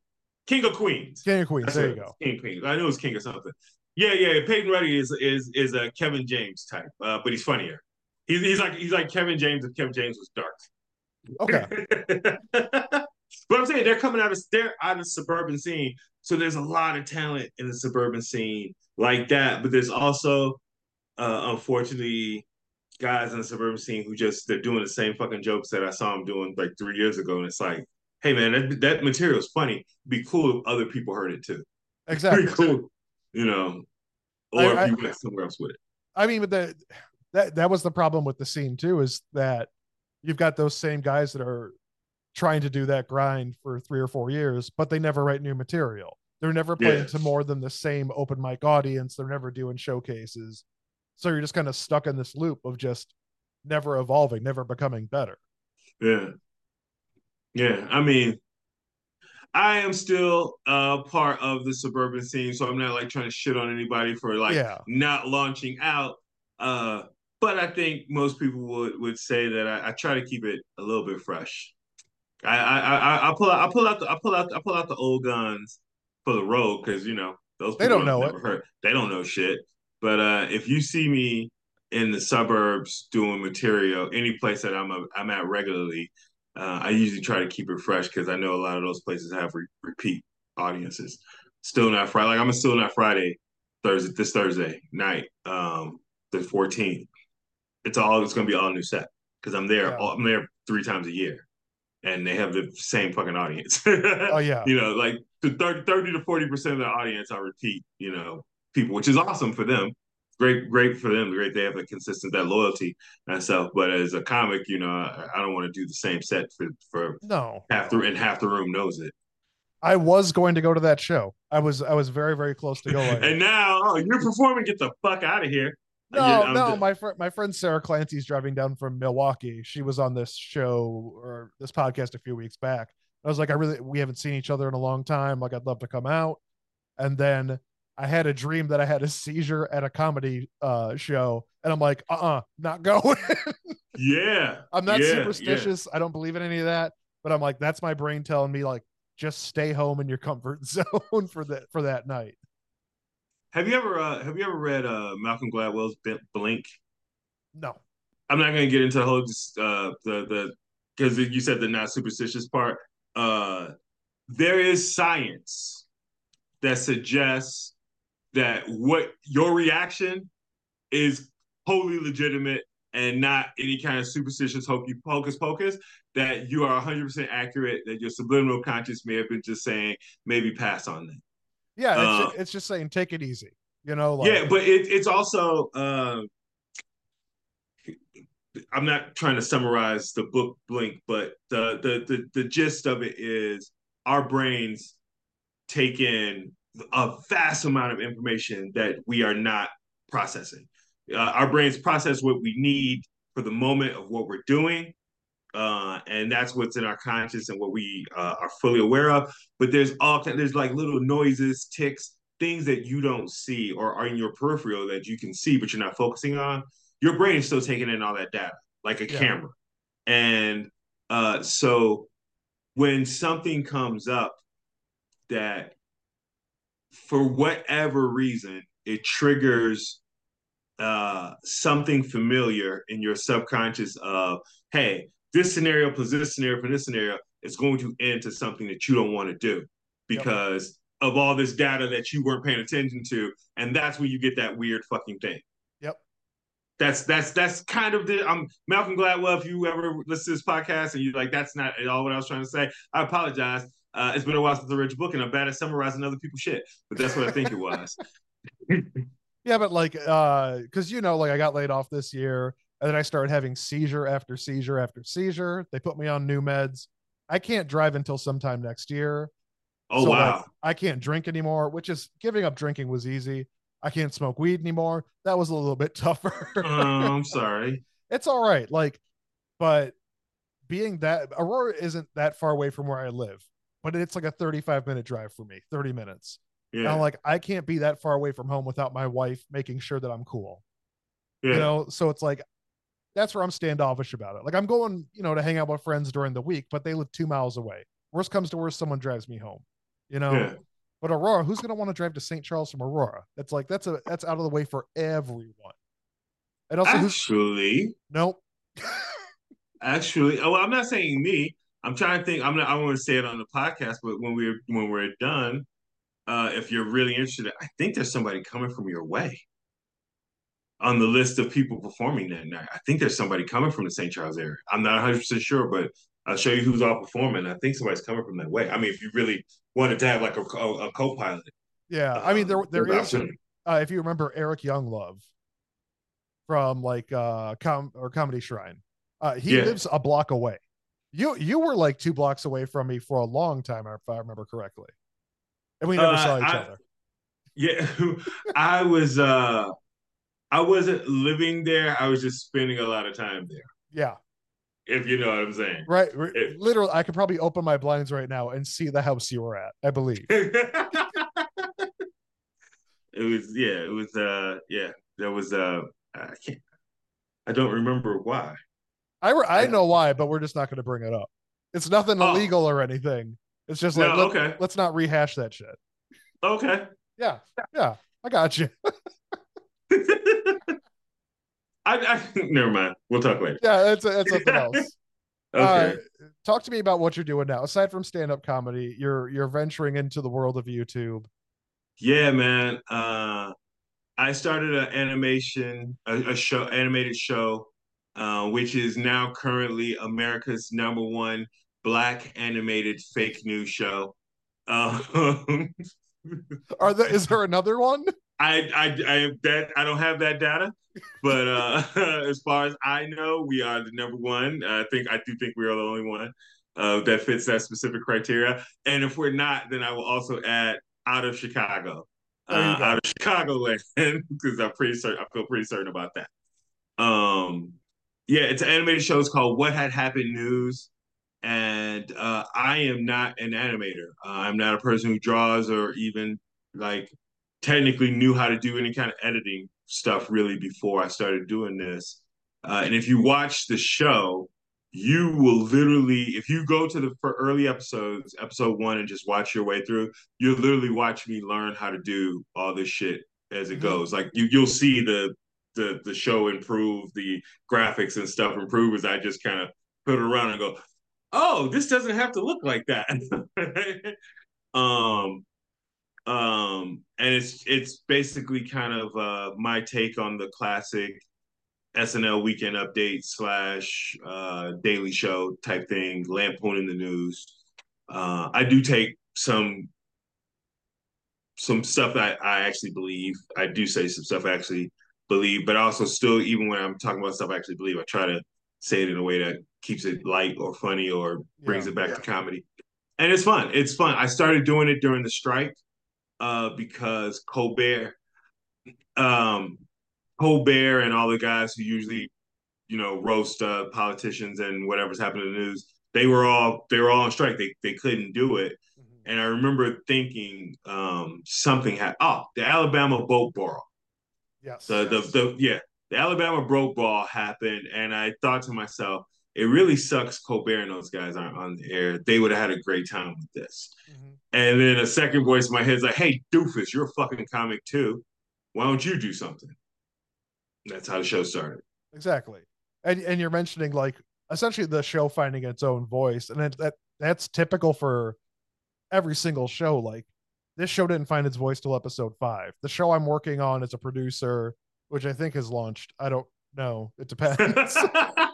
King of Queens. King of Queens. That's there you go. King Queen. I know it was King of something. Yeah, yeah. Peyton Ruddy is is is a Kevin James type, uh, but he's funnier. He's, he's like he's like Kevin James if Kevin James was dark. Okay. but I'm saying they're coming out of they're out of the suburban scene, so there's a lot of talent in the suburban scene like that. But there's also, uh, unfortunately, guys in the suburban scene who just they're doing the same fucking jokes that I saw them doing like three years ago, and it's like, hey man, that that material is funny. It'd be cool if other people heard it too. Exactly. Pretty cool, you know. Or I- if I- you went somewhere else with it. I mean, but the that that was the problem with the scene too, is that you've got those same guys that are trying to do that grind for three or four years, but they never write new material. They're never playing Yeah. to more than the same open mic audience. They're never doing showcases. So you're just kind of stuck in this loop of just never evolving, never becoming better. Yeah. Yeah. I mean, I am still uh part of the suburban scene, so I'm not like trying to shit on anybody for like Yeah. not launching out. Uh, but I think most people would would say that I, I try to keep it a little bit fresh. I I I, I pull out I pull out the I pull out I pull out the old guns for the road because you know those They don't know never heard they don't know shit. But uh, if you see me in the suburbs doing material, any place that I'm a, I'm at regularly, uh, I usually try to keep it fresh because I know a lot of those places have re- repeat audiences. Still not Friday. Like I'm a still not Friday Thursday this Thursday night, um, the 14th. It's all it's gonna be all new set because I'm there. Yeah. all- I'm there three times a year, and they have the same fucking audience. Oh yeah. you know, like the 30, 30 to 40 percent of the audience are repeat, you know, people, which is awesome for them. Great, great for them. Great, they have a consistent that loyalty and stuff. But as a comic, you know, I, I don't want to do the same set for for No. half the and half the room knows it. I was going to go to that show. I was I was very, very close to going. and now, oh, you're performing. Get the fuck out of here. No, no, just- my friend, my friend Sarah Clancy's driving down from Milwaukee. She was on this show or this podcast a few weeks back. I was like, I really, we haven't seen each other in a long time. Like, I'd love to come out. And then I had a dream that I had a seizure at a comedy uh, show, and I'm like, uh, uh not going. yeah, I'm not yeah, yeah. superstitious. I don't believe in any of that. But I'm like, that's my brain telling me like, just stay home in your comfort zone for that for that night. Have you ever uh, have you ever read uh, Malcolm Gladwell's Blink? No. I'm not going to get into the whole just uh, the the because you said the not superstitious part. Uh, there is science that suggests that what your reaction is wholly legitimate and not any kind of superstitious hocus pocus, that you are 100% accurate, that your subliminal conscious may have been just saying, maybe pass on that. Yeah, it's, uh, just, it's just saying, take it easy. You know, like, yeah, but it, it's also, uh, I'm not trying to summarize the book Blink, but the, the the the gist of it is our brains take in a vast amount of information that we are not processing. Uh, our brains process what we need for the moment of what we're doing, uh, and that's what's in our conscious and what we uh, are fully aware of. But there's all there's like little noises, ticks, things that you don't see or are in your peripheral that you can see, but you're not focusing on. Your brain is still taking in all that data like a yeah. camera, and uh, so when something comes up that for whatever reason it triggers uh, something familiar in your subconscious of hey this scenario plus this scenario for this scenario is going to end to something that you don't want to do because yep. of all this data that you weren't paying attention to and that's when you get that weird fucking thing yep that's that's that's kind of the I'm Malcolm Gladwell. If you ever listen to this podcast and you're like, that's not at all what I was trying to say. I apologize. Uh, it's been a while since I read your book, and I'm bad at summarizing other people's shit. But that's what I think it was. yeah, but like, uh, because you know, like I got laid off this year, and then I started having seizure after seizure after seizure. They put me on new meds. I can't drive until sometime next year. Oh so, wow! Like, I can't drink anymore, which is giving up drinking was easy. I can't smoke weed anymore. That was a little bit tougher. oh, I'm sorry. It's all right. Like, but being that Aurora isn't that far away from where I live, but it's like a 35 minute drive for me, 30 minutes. Yeah. And I'm like, I can't be that far away from home without my wife making sure that I'm cool. Yeah. You know, so it's like that's where I'm standoffish about it. Like I'm going, you know, to hang out with friends during the week, but they live two miles away. Worst comes to worst, someone drives me home. You know, yeah. But Aurora, who's going to want to drive to St. Charles from Aurora? That's like that's a that's out of the way for everyone. And also, actually, nope. actually, oh, I'm not saying me. I'm trying to think. I'm not. I want to say it on the podcast, but when we're when we're done, uh, if you're really interested, I think there's somebody coming from your way on the list of people performing that night. I think there's somebody coming from the St. Charles area. I'm not 100 percent sure, but I'll show you who's all performing. I think somebody's coming from that way. I mean, if you really wanted to have like a, a, a co-pilot. Yeah, I mean there there is uh, if you remember Eric Younglove from like uh com or Comedy Shrine. Uh he yeah. lives a block away. You you were like two blocks away from me for a long time if I remember correctly. And we never uh, saw each I, other. Yeah, I was uh I wasn't living there. I was just spending a lot of time there. Yeah if you know what I'm saying. Right. It, Literally, I could probably open my blinds right now and see the house you were at, I believe. it was, yeah, it was, uh, yeah, there was, uh, I can't, I don't remember why. I, re- I know why, but we're just not going to bring it up. It's nothing oh. illegal or anything. It's just like, no, let, okay. let's not rehash that shit. Okay. Yeah. Yeah. I got you. I, I never mind. We'll talk later. Yeah, that's that's something else. okay. Uh, talk to me about what you're doing now. Aside from stand-up comedy, you're you're venturing into the world of YouTube. Yeah, man. Uh, I started an animation, a, a show, animated show, uh, which is now currently America's number one black animated fake news show. Um, Are there? Is there another one? I, I, I that I don't have that data, but uh, as far as I know, we are the number one. I think I do think we are the only one uh, that fits that specific criteria. And if we're not, then I will also add out of Chicago, uh, out of Chicago Chicagoland, because I'm pretty certain. I feel pretty certain about that. Um, yeah, it's an animated show. It's called What Had Happened News, and uh, I am not an animator. Uh, I'm not a person who draws or even like technically knew how to do any kind of editing stuff really before I started doing this. Uh, and if you watch the show, you will literally, if you go to the for early episodes, episode one, and just watch your way through, you'll literally watch me learn how to do all this shit as it mm-hmm. goes. Like you, you'll see the the the show improve, the graphics and stuff improve as I just kind of put it around and go, oh, this doesn't have to look like that. um, um, and it's it's basically kind of uh, my take on the classic SNL weekend update slash uh, daily show type thing, lampooning the news. Uh, I do take some some stuff that I actually believe. I do say some stuff I actually believe, but also still, even when I'm talking about stuff I actually believe, I try to say it in a way that keeps it light or funny or brings yeah, it back yeah. to comedy. And it's fun. It's fun. I started doing it during the strike uh, because Colbert, um, Colbert, and all the guys who usually, you know, roast uh, politicians and whatever's happening in the news, they were all they were all on strike. They they couldn't do it. Mm-hmm. And I remember thinking um, something had oh the Alabama boat brawl. Yes. The, yes. the the yeah the Alabama boat brawl happened, and I thought to myself, it really sucks Colbert and those guys aren't on the air. They would have had a great time with this. Mm-hmm. And then a second voice in my head is like, hey, doofus, you're a fucking comic too. Why don't you do something? that's how the show started. Exactly. And and you're mentioning like essentially the show finding its own voice. And it, that that's typical for every single show. Like this show didn't find its voice till episode five. The show I'm working on as a producer, which I think has launched. I don't know. It depends.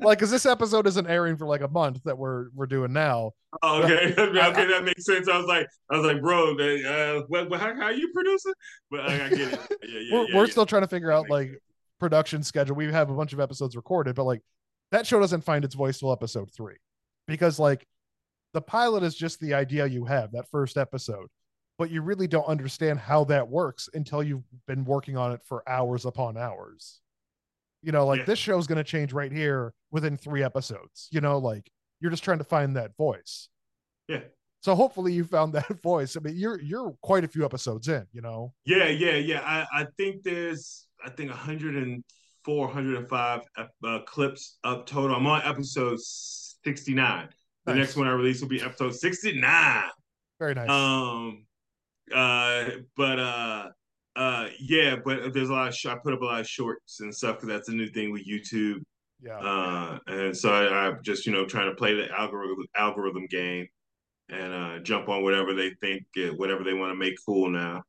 like, cause this episode isn't airing for like a month that we're we're doing now. Oh, okay, okay, I, that makes sense. I was like, I was like, bro, uh, what, how, how are you producing? But I, I get it. Yeah, yeah, we're, yeah, we're still trying to figure out like production schedule. We have a bunch of episodes recorded, but like that show doesn't find its voice till episode three, because like the pilot is just the idea you have that first episode but you really don't understand how that works until you've been working on it for hours upon hours you know like yeah. this show's going to change right here within three episodes you know like you're just trying to find that voice. Yeah. So hopefully you found that voice. I mean you're you're quite a few episodes in you know? Yeah yeah yeah. I, I think there's i think 104 105 uh, clips up total. I'm on episode 69 the nice. next one i release will be episode 69 very nice. Um uh but uh uh, yeah, but there's a lot of sh- I put up a lot of shorts and stuff because that's a new thing with YouTube. Yeah. Uh, and so I, I just you know trying to play the algorithm algorithm game and uh, jump on whatever they think uh, whatever they want to make cool now.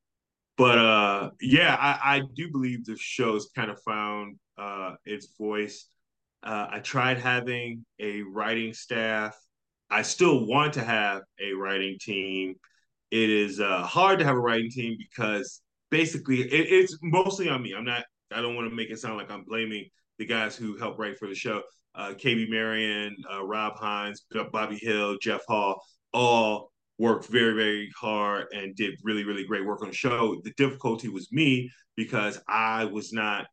But uh, yeah, I, I do believe the show's kind of found uh, its voice. Uh, I tried having a writing staff. I still want to have a writing team. It is uh, hard to have a writing team because basically it, it's mostly on me. I'm not. I don't want to make it sound like I'm blaming the guys who helped write for the show. Uh, KB Marion, uh, Rob Hines, Bobby Hill, Jeff Hall, all worked very, very hard and did really, really great work on the show. The difficulty was me because I was not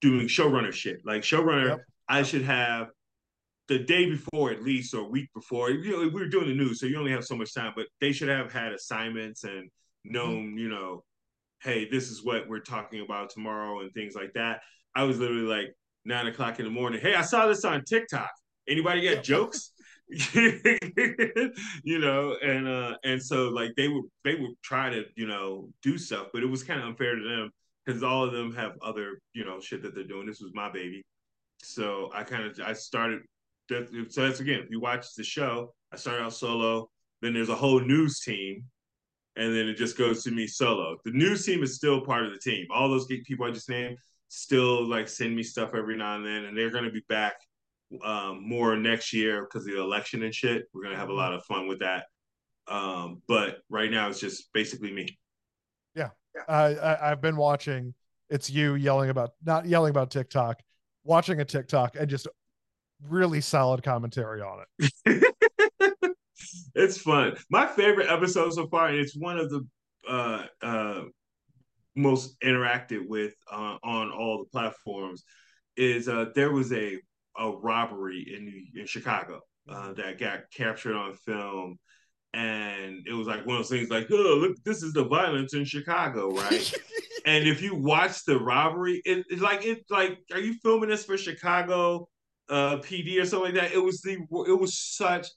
doing showrunner shit. Like showrunner, yep. I should have the day before at least or a week before. You know, we were doing the news, so you only have so much time, but they should have had assignments and known, mm-hmm. you know, hey, this is what we're talking about tomorrow and things like that. I was literally like nine o'clock in the morning. Hey, I saw this on TikTok. Anybody got jokes? you know, and uh and so like they would they would try to, you know, do stuff, but it was kind of unfair to them because all of them have other, you know, shit that they're doing. This was my baby. So I kind of I started that so that's again, if you watch the show, I started out solo, then there's a whole news team and then it just goes to me solo. The news team is still part of the team. All those people I just named still like send me stuff every now and then, and they're going to be back um, more next year because of the election and shit. We're going to have a lot of fun with that. Um, but right now it's just basically me. Yeah, I, I've been watching. It's you yelling about not yelling about TikTok, watching a TikTok and just really solid commentary on it. it's fun. My favorite episode so far, and it's one of the uh, uh, most interacted with uh, on all the platforms, is uh, there was a a robbery in in Chicago uh, that got captured on film, and it was like one of those things like, oh, look, this is the violence in Chicago, right? and if you watch the robbery, it, it's like it's like, are you filming this for Chicago uh, PD or something like that? It was the it was such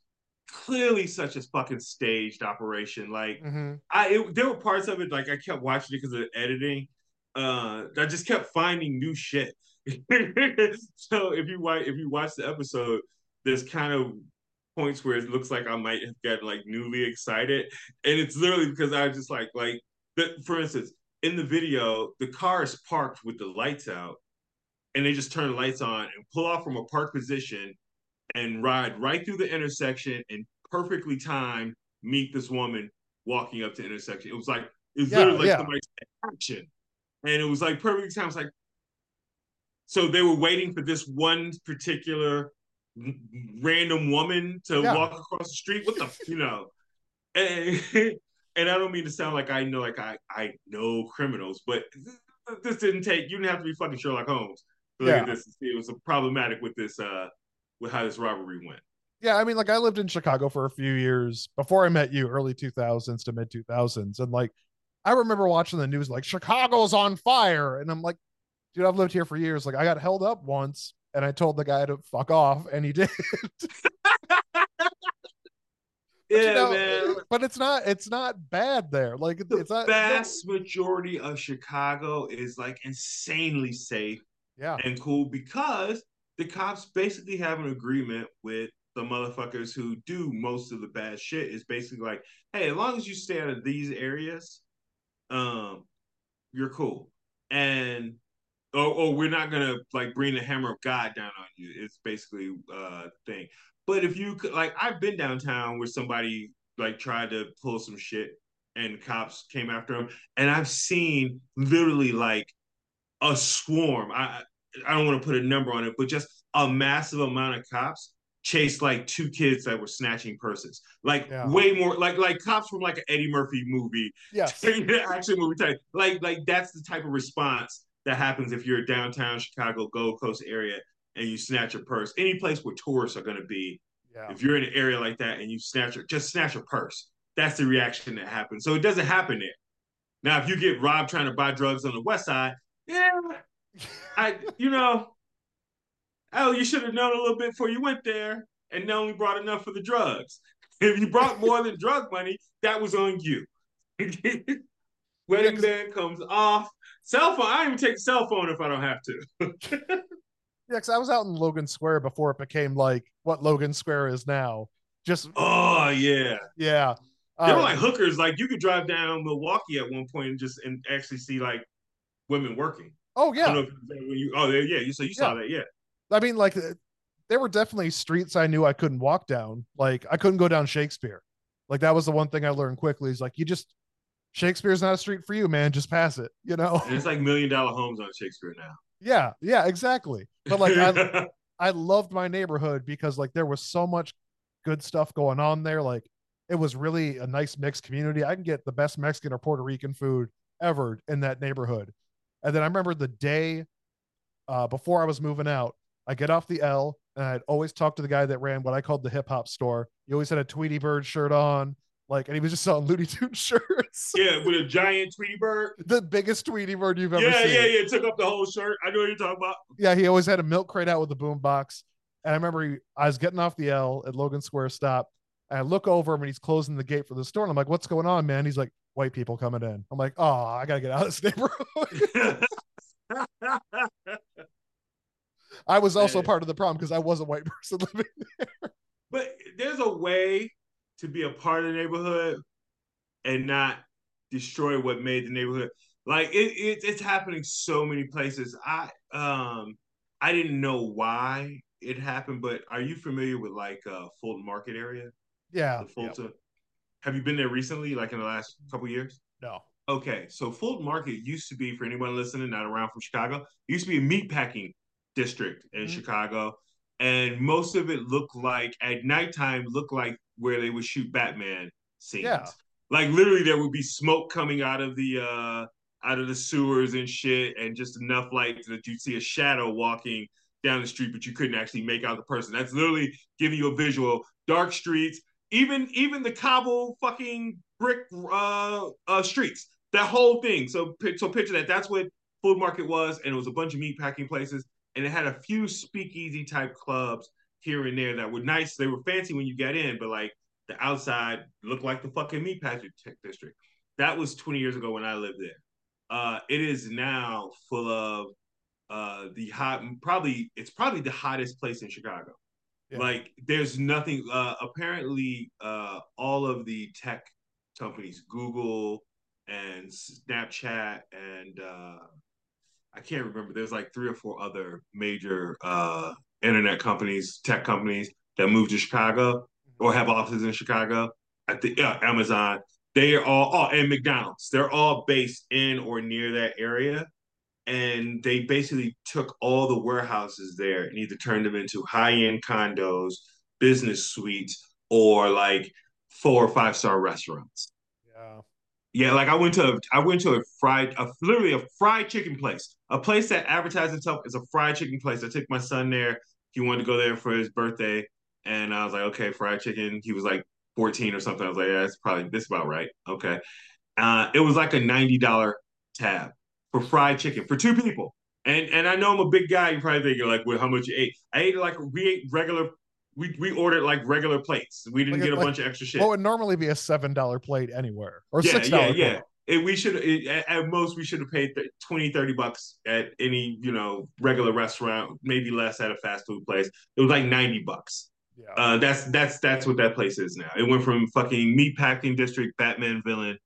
clearly such a fucking staged operation. Like mm-hmm. I, it, there were parts of it like I kept watching it because of the editing. Uh, I just kept finding new shit. so if you watch if you watch the episode, there's kind of points where it looks like I might have got like newly excited, and it's literally because I just like like the, for instance in the video the car is parked with the lights out, and they just turn the lights on and pull off from a park position and ride right through the intersection and perfectly time meet this woman walking up to intersection. It was like it was yeah, literally like yeah. somebody's action, and it was like perfectly timed. It's like so they were waiting for this one particular random woman to yeah. walk across the street. What the you know? And, and I don't mean to sound like I know like I I know criminals, but this didn't take. You didn't have to be fucking Sherlock Holmes to look yeah. at this. It was problematic with this uh with how this robbery went. Yeah, I mean, like I lived in Chicago for a few years before I met you, early 2000s to mid 2000s, and like I remember watching the news like Chicago's on fire, and I'm like, dude, I've lived here for years. Like I got held up once and I told the guy to fuck off, and he did. yeah, you know, man. But it's not it's not bad there. Like the it's not vast majority of Chicago is like insanely safe, yeah, and cool because the cops basically have an agreement with the motherfuckers who do most of the bad shit. Is basically like, hey, as long as you stay out of these areas, um, you're cool. And oh, or we're not gonna like bring the hammer of God down on you. It's basically uh thing. But if you could like I've been downtown where somebody like tried to pull some shit and cops came after him. And I've seen literally like a swarm. I I don't want to put a number on it, but just a massive amount of cops chased like two kids that were snatching purses. Like yeah. way more like like cops from like an Eddie Murphy movie. Yes. action movie type. Like like that's the type of response that happens if you're a downtown Chicago, Gold Coast area, and you snatch a purse. Any place where tourists are going to be, yeah. if you're in an area like that and you snatch, a, just snatch a purse. That's the reaction that happens. So it doesn't happen there. Now, if you get robbed trying to buy drugs on the west side, yeah, I, you know, oh, you should have known a little bit before you went there and only brought enough for the drugs. If you brought more than drug money, that was on you. Wedding band comes off. Cell phone. I don't even take cell phone if I don't have to. yeah, because I was out in Logan Square before it became like what Logan Square is now. Just oh yeah, yeah. They were um, like hookers. Like you could drive down Milwaukee at one point and just and actually see like women working. Oh, oh yeah. You, oh yeah, you so you saw that yeah. I mean, like there were definitely streets I knew I couldn't walk down. Like I couldn't go down Shakespeare. Like that was the one thing I learned quickly. Is like you just Shakespeare's not a street for you, man. Just pass it, you know. And it's like million dollar homes on Shakespeare now. Yeah, yeah, exactly. But like I, I loved my neighborhood because like there was so much good stuff going on there. Like it was really a nice mixed community. I can get the best Mexican or Puerto Rican food ever in that neighborhood. And then I remember the day uh, before I was moving out, I get off the L and I'd always talk to the guy that ran what I called the hip hop store. He always had a Tweety Bird shirt on. Like, and he was just selling Looney Tunes shirts. Yeah, with a giant Tweety bird. The biggest Tweety bird you've ever yeah, seen. Yeah, yeah, yeah. Took up the whole shirt. I know what you're talking about. Yeah, he always had a milk crate out with a boom box. And I remember he, I was getting off the L at Logan Square stop. And I look over him and he's closing the gate for the store. And I'm like, what's going on, man? He's like, white people coming in. I'm like, oh, I got to get out of this neighborhood. I was also part of the problem because I was a white person living there. But there's a way to be a part of the neighborhood and not destroy what made the neighborhood. Like it, it it's happening so many places. I um I didn't know why it happened, but are you familiar with like uh Fulton Market area? Yeah. Fulton. Have you been there recently, like in the last couple years? No. Okay, so Fulton Market used to be, for anyone listening, not around from Chicago, used to be a meat packing district in mm-hmm. Chicago, and most of it looked like at nighttime looked like where they would shoot Batman scenes. Yeah. Like literally there would be smoke coming out of the uh out of the sewers and shit and just enough light that you'd see a shadow walking down the street, but you couldn't actually make out the person. That's literally giving you a visual. Dark streets, even even the cobble fucking brick uh, uh streets. That whole thing. So so picture that. That's what Fulton Market was, and it was a bunch of meat packing places, and it had a few speakeasy type clubs here and there that were nice. They were fancy when you got in, but like the outside looked like the fucking meat meatpacking district. That was 20 years ago when I lived there. Uh, it is now full of uh, the hot, probably it's probably the hottest place in Chicago. Yeah. Like there's nothing. Uh, apparently, uh, all of the tech companies, Google and Snapchat, and uh, I can't remember. There's like three or four other major uh, internet companies, tech companies that moved to Chicago or have offices in Chicago. Think yeah, Amazon. They are all, oh, and McDonald's. They're all based in or near that area and they basically took all the warehouses there and either turned them into high-end condos, business suites, or like four or five star restaurants. Yeah. Yeah, like I went to a, I went to a fried a literally a fried chicken place. A place that advertised itself as a fried chicken place. I took my son there. He wanted to go there for his birthday. And I was like, okay, fried chicken. He was like 14 or something. I was like, yeah, that's probably this about right. Okay. Uh, it was like a $90 tab for fried chicken for two people. And and I know I'm a big guy. You probably think you're like, well, how much you ate? I ate like we ate regular. We, we ordered like regular plates. We didn't like, get a like, bunch of extra shit. What would normally be a seven dollar plate anywhere or yeah, six dollar. Yeah, yeah. we should at most we should have paid 20 30 bucks at any you know regular restaurant maybe less at a fast food place it was like 90 bucks yeah. Uh, that's that's that's what that place is now. It went from fucking meatpacking district, Batman villain,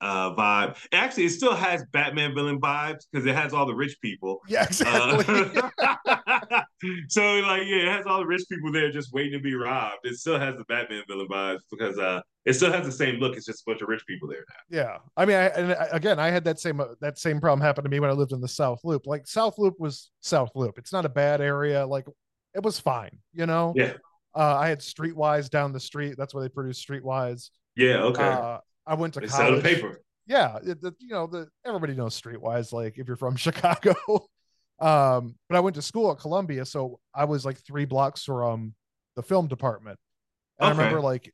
uh vibe. Actually, it still has Batman villain vibes because it has all the rich people. Yeah, exactly. Uh, so like, yeah, it has all the rich people there just waiting to be robbed. It still has the Batman villain vibes because uh it still has the same look. It's just a bunch of rich people there now. Yeah, I mean, I, and again, I had that same uh, that same problem happen to me when I lived in the South Loop. Like South Loop was South Loop. It's not a bad area. Like it was fine, you know. Yeah. Uh, I had Streetwise down the street. That's where they produce Streetwise. Yeah. Okay. Uh, I went to they college. Sell the paper. Yeah, it, the, you know, the everybody knows Streetwise. Like if you're from Chicago, um, but I went to school at Columbia, so I was like three blocks from the film department. And okay. I remember like,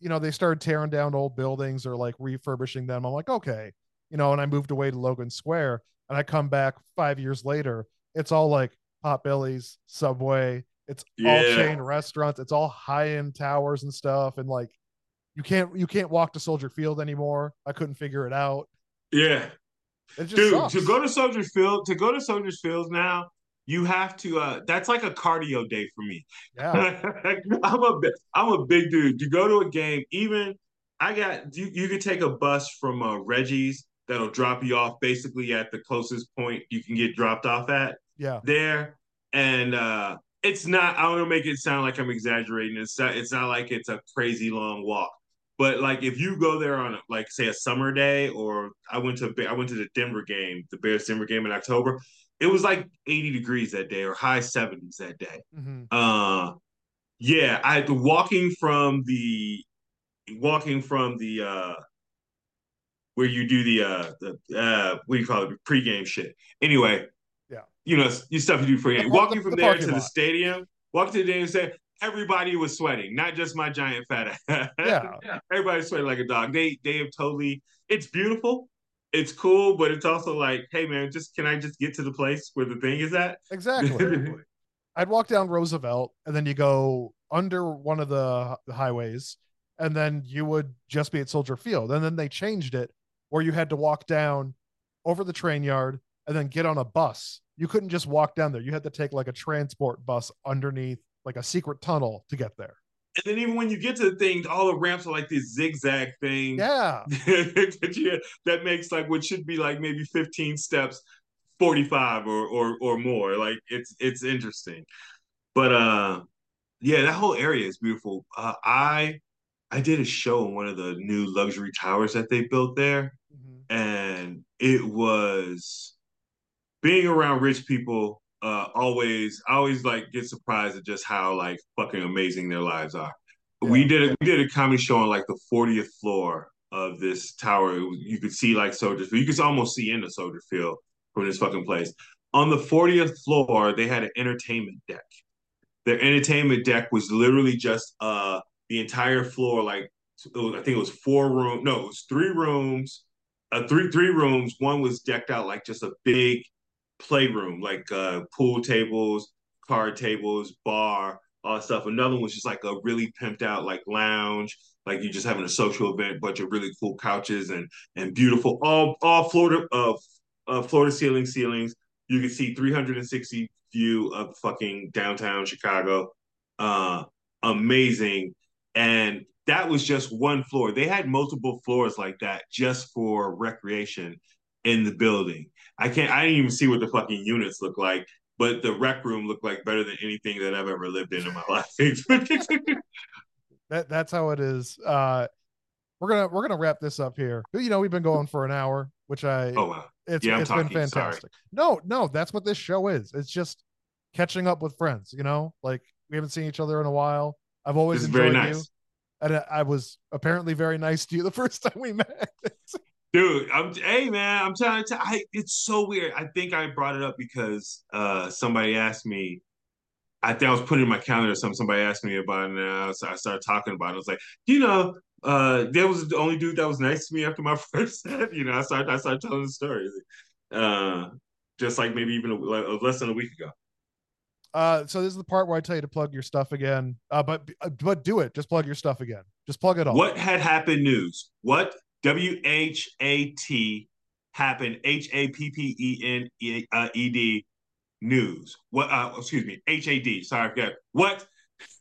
you know, they started tearing down old buildings or like refurbishing them. I'm like, okay, you know, and I moved away to Logan Square, and I come back five years later. It's all like Potbelly's, Subway. It's yeah. all chain restaurants. It's all high end towers and stuff, and like you can't you can't walk to Soldier Field anymore. I couldn't figure it out. Yeah. It Dude, sucks. to go to Soldier Field, to go to Soldier Field now, you have to uh that's like a cardio day for me. Yeah. I'm a I'm a big dude. You go to a game, even I got you you could take a bus from uh, Reggie's that'll drop you off basically at the closest point you can get dropped off at. Yeah. There. And uh it's not I don't want to make it sound like I'm exaggerating. It's not, it's not like it's a crazy long walk. But like if you go there on like say a summer day, or I went to I went to the Denver game, the Bears Denver game in October, it was like 80 degrees that day or high 70s that day. Mm-hmm. Uh, yeah, I walking from the walking from the uh where you do the uh the uh what do you call it pregame shit. Anyway, yeah, you know, you stuff you do for game. Walking the, from the there to lot. the stadium, walking to the stadium, say, everybody was sweating, not just my giant fat ass. Yeah. everybody sweating like a dog. They they have totally it's beautiful. It's cool, but it's also like, hey man, just can I just get to the place where the thing is at? Exactly. I'd walk down Roosevelt and then you go under one of the highways and then you would just be at Soldier Field. And then they changed it where you had to walk down over the train yard and then get on a bus. You couldn't just walk down there. You had to take like a transport bus underneath like a secret tunnel to get there. And then even when you get to the thing, all the ramps are like this zigzag thing. Yeah. that makes like what should be like maybe 15 steps, 45 or or or more. Like it's it's interesting. But uh yeah, that whole area is beautiful. Uh I I did a show in one of the new luxury towers that they built there. Mm-hmm. And it was being around rich people uh, always I always like get surprised at just how like fucking amazing their lives are. Yeah. We did a, we did a comedy show on like the 40th floor of this tower. You could see like Soldier Field. You could almost see into Soldier Field from this fucking place. On the 40th floor, they had an entertainment deck. Their entertainment deck was literally just uh the entire floor, like was, I think it was four room, no, it was three rooms, uh, three three rooms. One was decked out like just a big playroom, like uh, pool tables, card tables, bar, all stuff. Another one was just like a really pimped out like lounge, like you're just having a social event, bunch of really cool couches and and beautiful, all all Florida uh, uh Florida ceiling ceilings. You can see 360 view of fucking downtown Chicago. uh, amazing. And that was just one floor. They had multiple floors like that just for recreation in the building. I can't. I didn't even see what the fucking units look like, but the rec room looked like better than anything that I've ever lived in in my life. that that's how it is. Uh, we're gonna we're gonna wrap this up here. You know, we've been going for an hour, which I oh wow, it's Yeah, it's been talking, sorry. fantastic. No, no, that's what this show is. It's just catching up with friends. You know, like we haven't seen each other in a while. I've always enjoyed very you, and I was apparently very nice to you the first time we met. Dude, I'm hey man, I'm trying to I it's so weird. I think I brought it up because uh somebody asked me I think I was putting in my calendar or something. Somebody asked me about it, and I, was- I started talking about it. I was like, you know, uh, there was the only dude that was nice to me after my first set. You know, I started, I started telling the story, uh, just like maybe even a, like, less than a week ago. Uh, so this is the part where I tell you to plug your stuff again. Uh, but but do it. Just plug your stuff again. Just plug it all. What had happened? News. What W H A T happened? H A P P E N uh, E D news. What? Uh, excuse me. H A D. Sorry, I forgot. What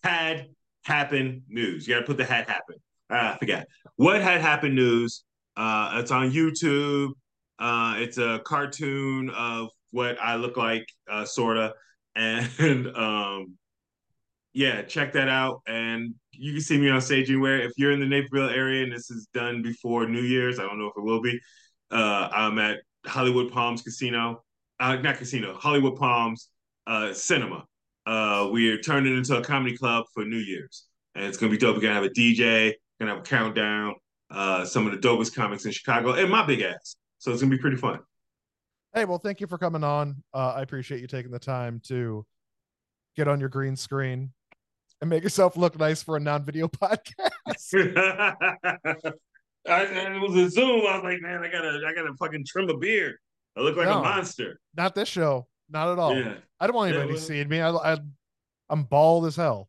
had happened? News. You got to put the had happened. Ah, I forgot. What had happened? News. Uh, it's on YouTube. Uh, it's a cartoon of what I look like, uh, sorta, and um, yeah, check that out. And you can see me on stage anywhere. If you're in the Naperville area and this is done before New Year's, I don't know if it will be. Uh, I'm at Hollywood Palms Casino, uh, not casino, Hollywood Palms uh, Cinema. Uh, we're turning into a comedy club for New Year's, and it's gonna be dope. We're gonna have a DJ, gonna have a countdown, uh, some of the dopest comics in Chicago, and my big ass. So it's gonna be pretty fun. Hey, well, thank you for coming on. Uh, I appreciate you taking the time to get on your green screen and make yourself look nice for a non-video podcast. I, it was a Zoom. I was like, man, I gotta, I gotta fucking trim a beard. I look like No. a monster. Not this show. Not at all. Yeah. I don't want Yeah, anybody well- seeing me. I, I, I'm bald as hell.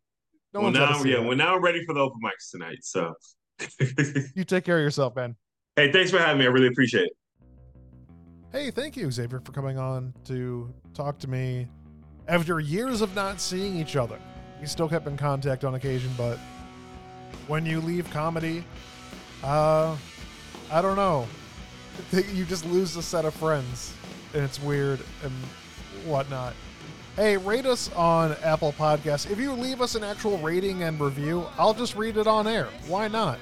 No well, now, yeah, well, now I'm ready for the open mics tonight. So, You take care of yourself, man. hey, thanks for having me. I really appreciate it. Hey, thank you, Xavier, for coming on to talk to me after years of not seeing each other. We still kept in contact on occasion, but when you leave comedy, uh, I don't know. You just lose a set of friends, and it's weird and whatnot. Hey, rate us on Apple Podcasts. If you leave us an actual rating and review, I'll just read it on air. Why not?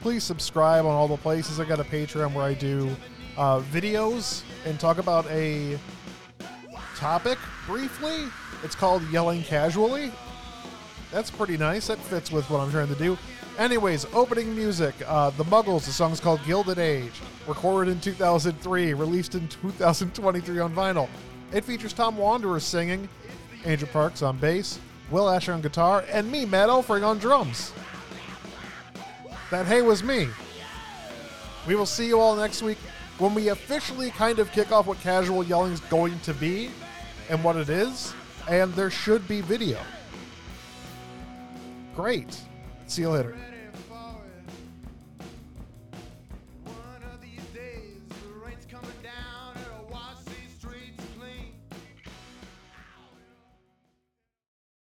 Please subscribe on all the places. I got a Patreon where I do uh, videos and talk about a topic briefly. It's called Yelling Casually. That's pretty nice. That fits with what I'm trying to do. Anyways, opening music. Uh, the Muggles. The song's called Gilded Age. Recorded in 2003. Released in 2023 on vinyl. It features Tom Wanderer singing, Andrew Parks on bass, Will Asher on guitar, and me, Matt Elfring, on drums. That hey was me. We will see you all next week when we officially kind of kick off what casual yelling is going to be and what it is, and there should be video. Great. See you later.